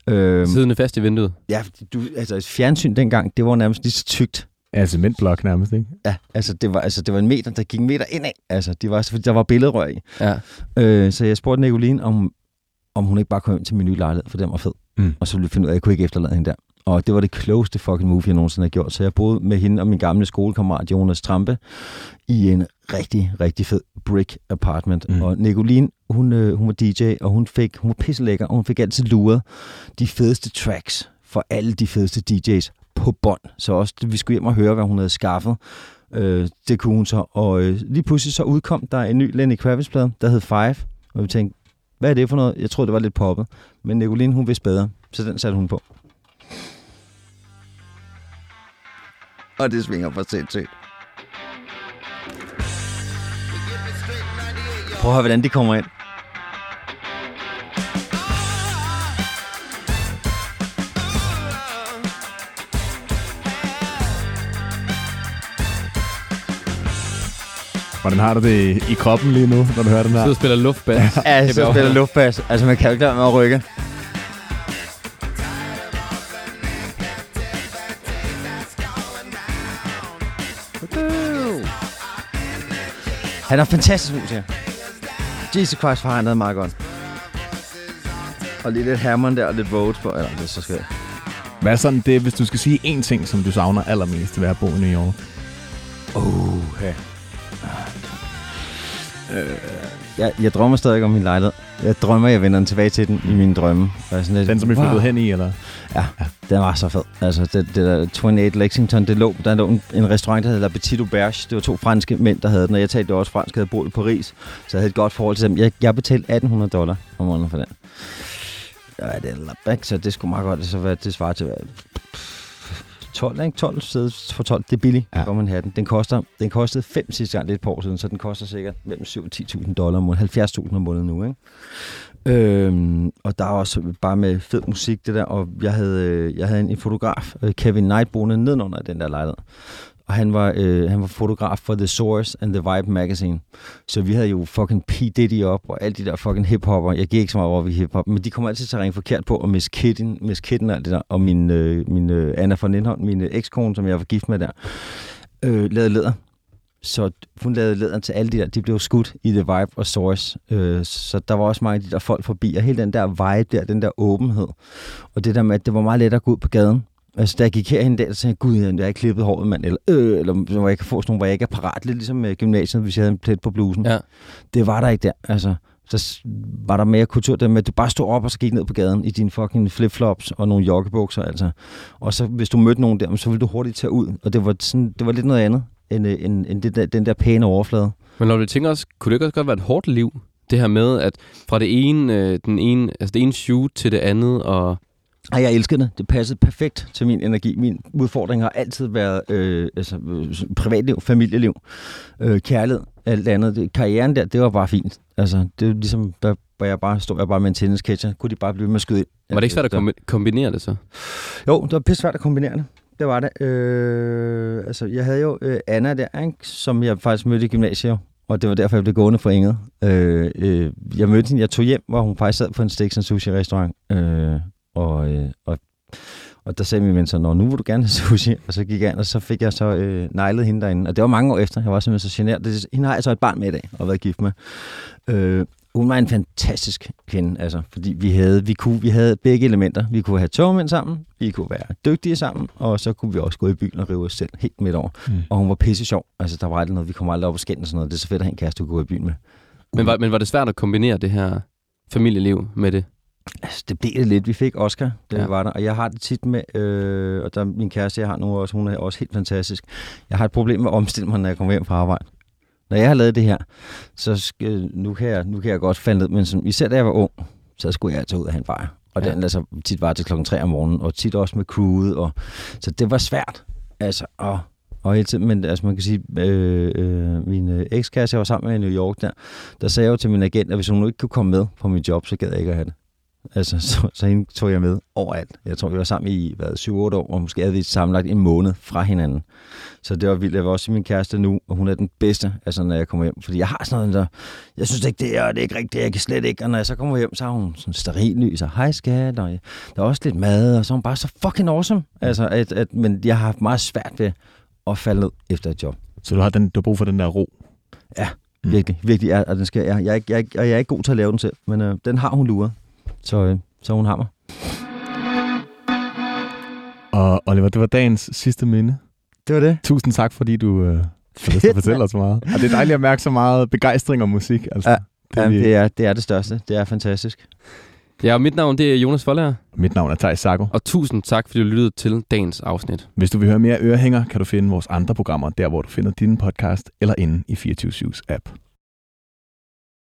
C: Øh, Siddende fast i vinduet?
D: Ja, du, altså et fjernsyn dengang, det var nærmest lige så tykt.
B: Ja, cementblok nærmest, ikke?
D: Ja, altså det var, altså det var en meter, der gik en meter indad. Altså, det var, fordi der var billedrør i.
C: Ja.
D: Øh, så jeg spurgte Nicoline, om, om hun ikke bare kom ind til min nye lejlighed, for den var fed. Mm. Og så ville vi finde ud af, at jeg kunne ikke efterlade hende der. Og det var det klogeste fucking move, jeg nogensinde har gjort. Så jeg boede med hende og min gamle skolekammerat Jonas Trampe i en rigtig, rigtig fed brick apartment. Mm. Og Nicoline, hun, øh, hun var DJ, og hun, fik, hun var pisse lækker, og hun fik altid luret de fedeste tracks for alle de fedeste DJ's på bånd. Så også, vi skulle hjem og høre, hvad hun havde skaffet. Øh, det kunne hun så. Og øh, lige pludselig så udkom der en ny Lenny Kravitz-plade, der hed Five. Og vi tænkte, hvad er det for noget? Jeg troede, det var lidt poppet. Men Nicoline, hun vidste bedre, så den satte hun på. og det svinger for sindssygt. Prøv at høre, hvordan de kommer ind.
B: Hvordan har du det i kroppen lige nu, når du hører den her?
C: Så spiller luftbas.
D: ja, så spiller luftbas. Altså, man kan jo ikke lade med at rykke. Han er fantastisk musiker. Jesus Christ, for han er meget godt. Og lige lidt Hammond der, og lidt Vote på. Eller, det er så skørt.
B: Hvad er sådan det, hvis du skal sige én ting, som du savner allermest ved at bo i New York?
D: Oh, ja. Øh, jeg, jeg drømmer stadig om min lejlighed. Jeg drømmer, jeg vender den tilbage til den i mine drømme.
B: Og sådan lidt, den, som I flyttede wow. hen i, eller?
D: Ja, ja, den var så fed. Altså, det, det der 28 Lexington, det lå, der lå en, en restaurant, der hedder Petit Auberge. Det var to franske mænd, der havde den, og jeg talte også fransk, jeg havde boet i Paris. Så jeg havde et godt forhold til dem. Jeg, jeg betalte 1800 dollar om måneden for den. Ja, det er så det skulle meget godt. Så det svarer til 12, ikke? 12 sæde for 12. Det er billigt, ja. man have den. Den, koster, den kostede 5 sidste gang, lidt på år siden, så den koster sikkert mellem 7 og 10.000 dollar om måneden. 70.000 om måneden nu, ikke? Øhm, og der er også bare med fed musik, det der. Og jeg havde, øh, jeg havde en, en fotograf, øh, Kevin Knight, boende nedenunder den der lejlighed. Og han var, øh, han var fotograf for The Source and The Vibe Magazine. Så vi havde jo fucking P. Diddy op, og alle de der fucking hiphopper. Jeg gik ikke så meget over ved hiphop, men de kom altid til at ringe forkert på, og Miss Kitten, Miss Kitten og alt det der. Og min, øh, min øh, Anna von Lindholm, min øh, ekskone, som jeg var gift med der, øh, lavede læder. Så hun lavede lederen til alle de der, de blev skudt i The Vibe og Source. Øh, så der var også mange af de der folk forbi, og hele den der vibe der, den der åbenhed, og det der med, at det var meget let at gå ud på gaden. Altså, da jeg gik herhen der, så tænkte jeg, gud, jeg har ikke klippet håret, mand. Eller, øh, eller hvor jeg kan få sådan nogle, hvor jeg ikke er parat. Lidt ligesom med gymnasiet, hvis jeg havde en plet på blusen.
C: Ja.
D: Det var der ikke der. Altså, så var der mere kultur der med, at du bare stod op og så gik ned på gaden i dine fucking flipflops og nogle joggebukser, altså. Og så hvis du mødte nogen der, så ville du hurtigt tage ud. Og det var, sådan, det var lidt noget andet end, øh, end, end det der, den der pæne overflade.
C: Men når du tænker også, kunne det ikke også godt være et hårdt liv? Det her med, at fra det ene, øh, den ene, altså det ene shoot til det andet, og
D: ej, jeg elskede det. Det passede perfekt til min energi. Min udfordring har altid været øh, altså, øh, privatliv, familieliv, øh, kærlighed, alt andet. Det, karrieren der, det var bare fint. Altså, det er ligesom, der, hvor jeg bare stod jeg bare med en tennisketcher. Kunne de bare blive med at skyde ind.
C: Var det ikke svært at kombinere det så?
D: Jo, det var pisse svært at kombinere det. Det var det. Øh, altså, jeg havde jo øh, Anna der, ikke? som jeg faktisk mødte i gymnasiet, og det var derfor, jeg blev gående for Inget. Øh, øh, jeg mødte hende, jeg tog hjem, hvor hun faktisk sad på en steaks and sushi restaurant. Øh, og, øh, og, og der sagde min ven så, Nå, nu vil du gerne have sushi. Og så gik jeg ind, og så fik jeg så øh, nejlet hende derinde. Og det var mange år efter. Jeg var simpelthen så generet. Det, hende har jeg så et barn med i dag, og været gift med. Øh, hun var en fantastisk kvinde, altså, fordi vi havde, vi, kunne, vi havde begge elementer. Vi kunne have togmænd sammen, vi kunne være dygtige sammen, og så kunne vi også gå i byen og rive os selv helt midt over. Mm. Og hun var pisse sjov. Altså, der var aldrig noget, vi kom aldrig op og skænde og sådan noget. Det er så fedt at have en kæreste, du kunne gå i byen med.
C: Men var, men var det svært at kombinere det her familieliv med det?
D: Altså, det blev det lidt. Vi fik Oscar, det ja. var der. Og jeg har det tit med, øh, og der min kæreste, jeg har nu også, hun er også helt fantastisk. Jeg har et problem med at omstille mig, når jeg kommer hjem fra arbejde. når jeg har lavet det her, så skal, nu, kan jeg, nu kan jeg godt falde ned, men sådan, især da jeg var ung, så skulle jeg tage ud og have en bajer. Og
C: Ja.
D: den altså tit var til klokken 3 om morgenen, og tit også med crewet. Og, så det var svært. Altså, og, og hele tiden, men altså man kan sige, øh, øh, min øh, ekskæreste, jeg var sammen med i New York der, der sagde jeg jo til min agent, at hvis hun nu ikke kunne komme med på mit job, så gad jeg ikke at have det. Altså, så, så hende tog jeg med overalt. Jeg tror, vi var sammen i hvad, 7-8 år, og måske havde vi sammenlagt en måned fra hinanden. Så det var vildt. Jeg var også min kæreste nu, og hun er den bedste, altså, når jeg kommer hjem. Fordi jeg har sådan noget, der, jeg synes ikke, det er, og det er ikke rigtigt, jeg kan slet ikke. Og når jeg så kommer hjem, så har hun sådan sterillys, og hej skat, og der er også lidt mad, og så er hun bare så fucking awesome. Altså, at, at, men jeg har haft meget svært ved at falde ned efter et job.
B: Så du har, den, du har brug for den der ro. Mm.
D: Virkelig, virkelig. Ja, og den skal, jeg, jeg, er jeg, er ikke- og jeg er ikke god til at lave den selv, men øh, den har hun luret. Så, øh, så hun har mig.
B: Og Oliver, det var dagens sidste minde.
D: Det var det.
B: Tusind tak, fordi du øh, får lyst til at fortælle os så meget. Og det er dejligt at mærke så meget begejstring om musik. Altså,
D: Ja,
B: det,
D: Jamen, det, er, det er det største. Det er fantastisk.
C: Ja, og mit navn det er Jonas Foldager,
B: Mit navn er Thijs Sacco.
C: og tusind tak, fordi du lyttede til dagens afsnit.
B: Hvis du vil høre mere ørehænger, kan du finde vores andre programmer, der hvor du finder din podcast, eller inde i 24 app.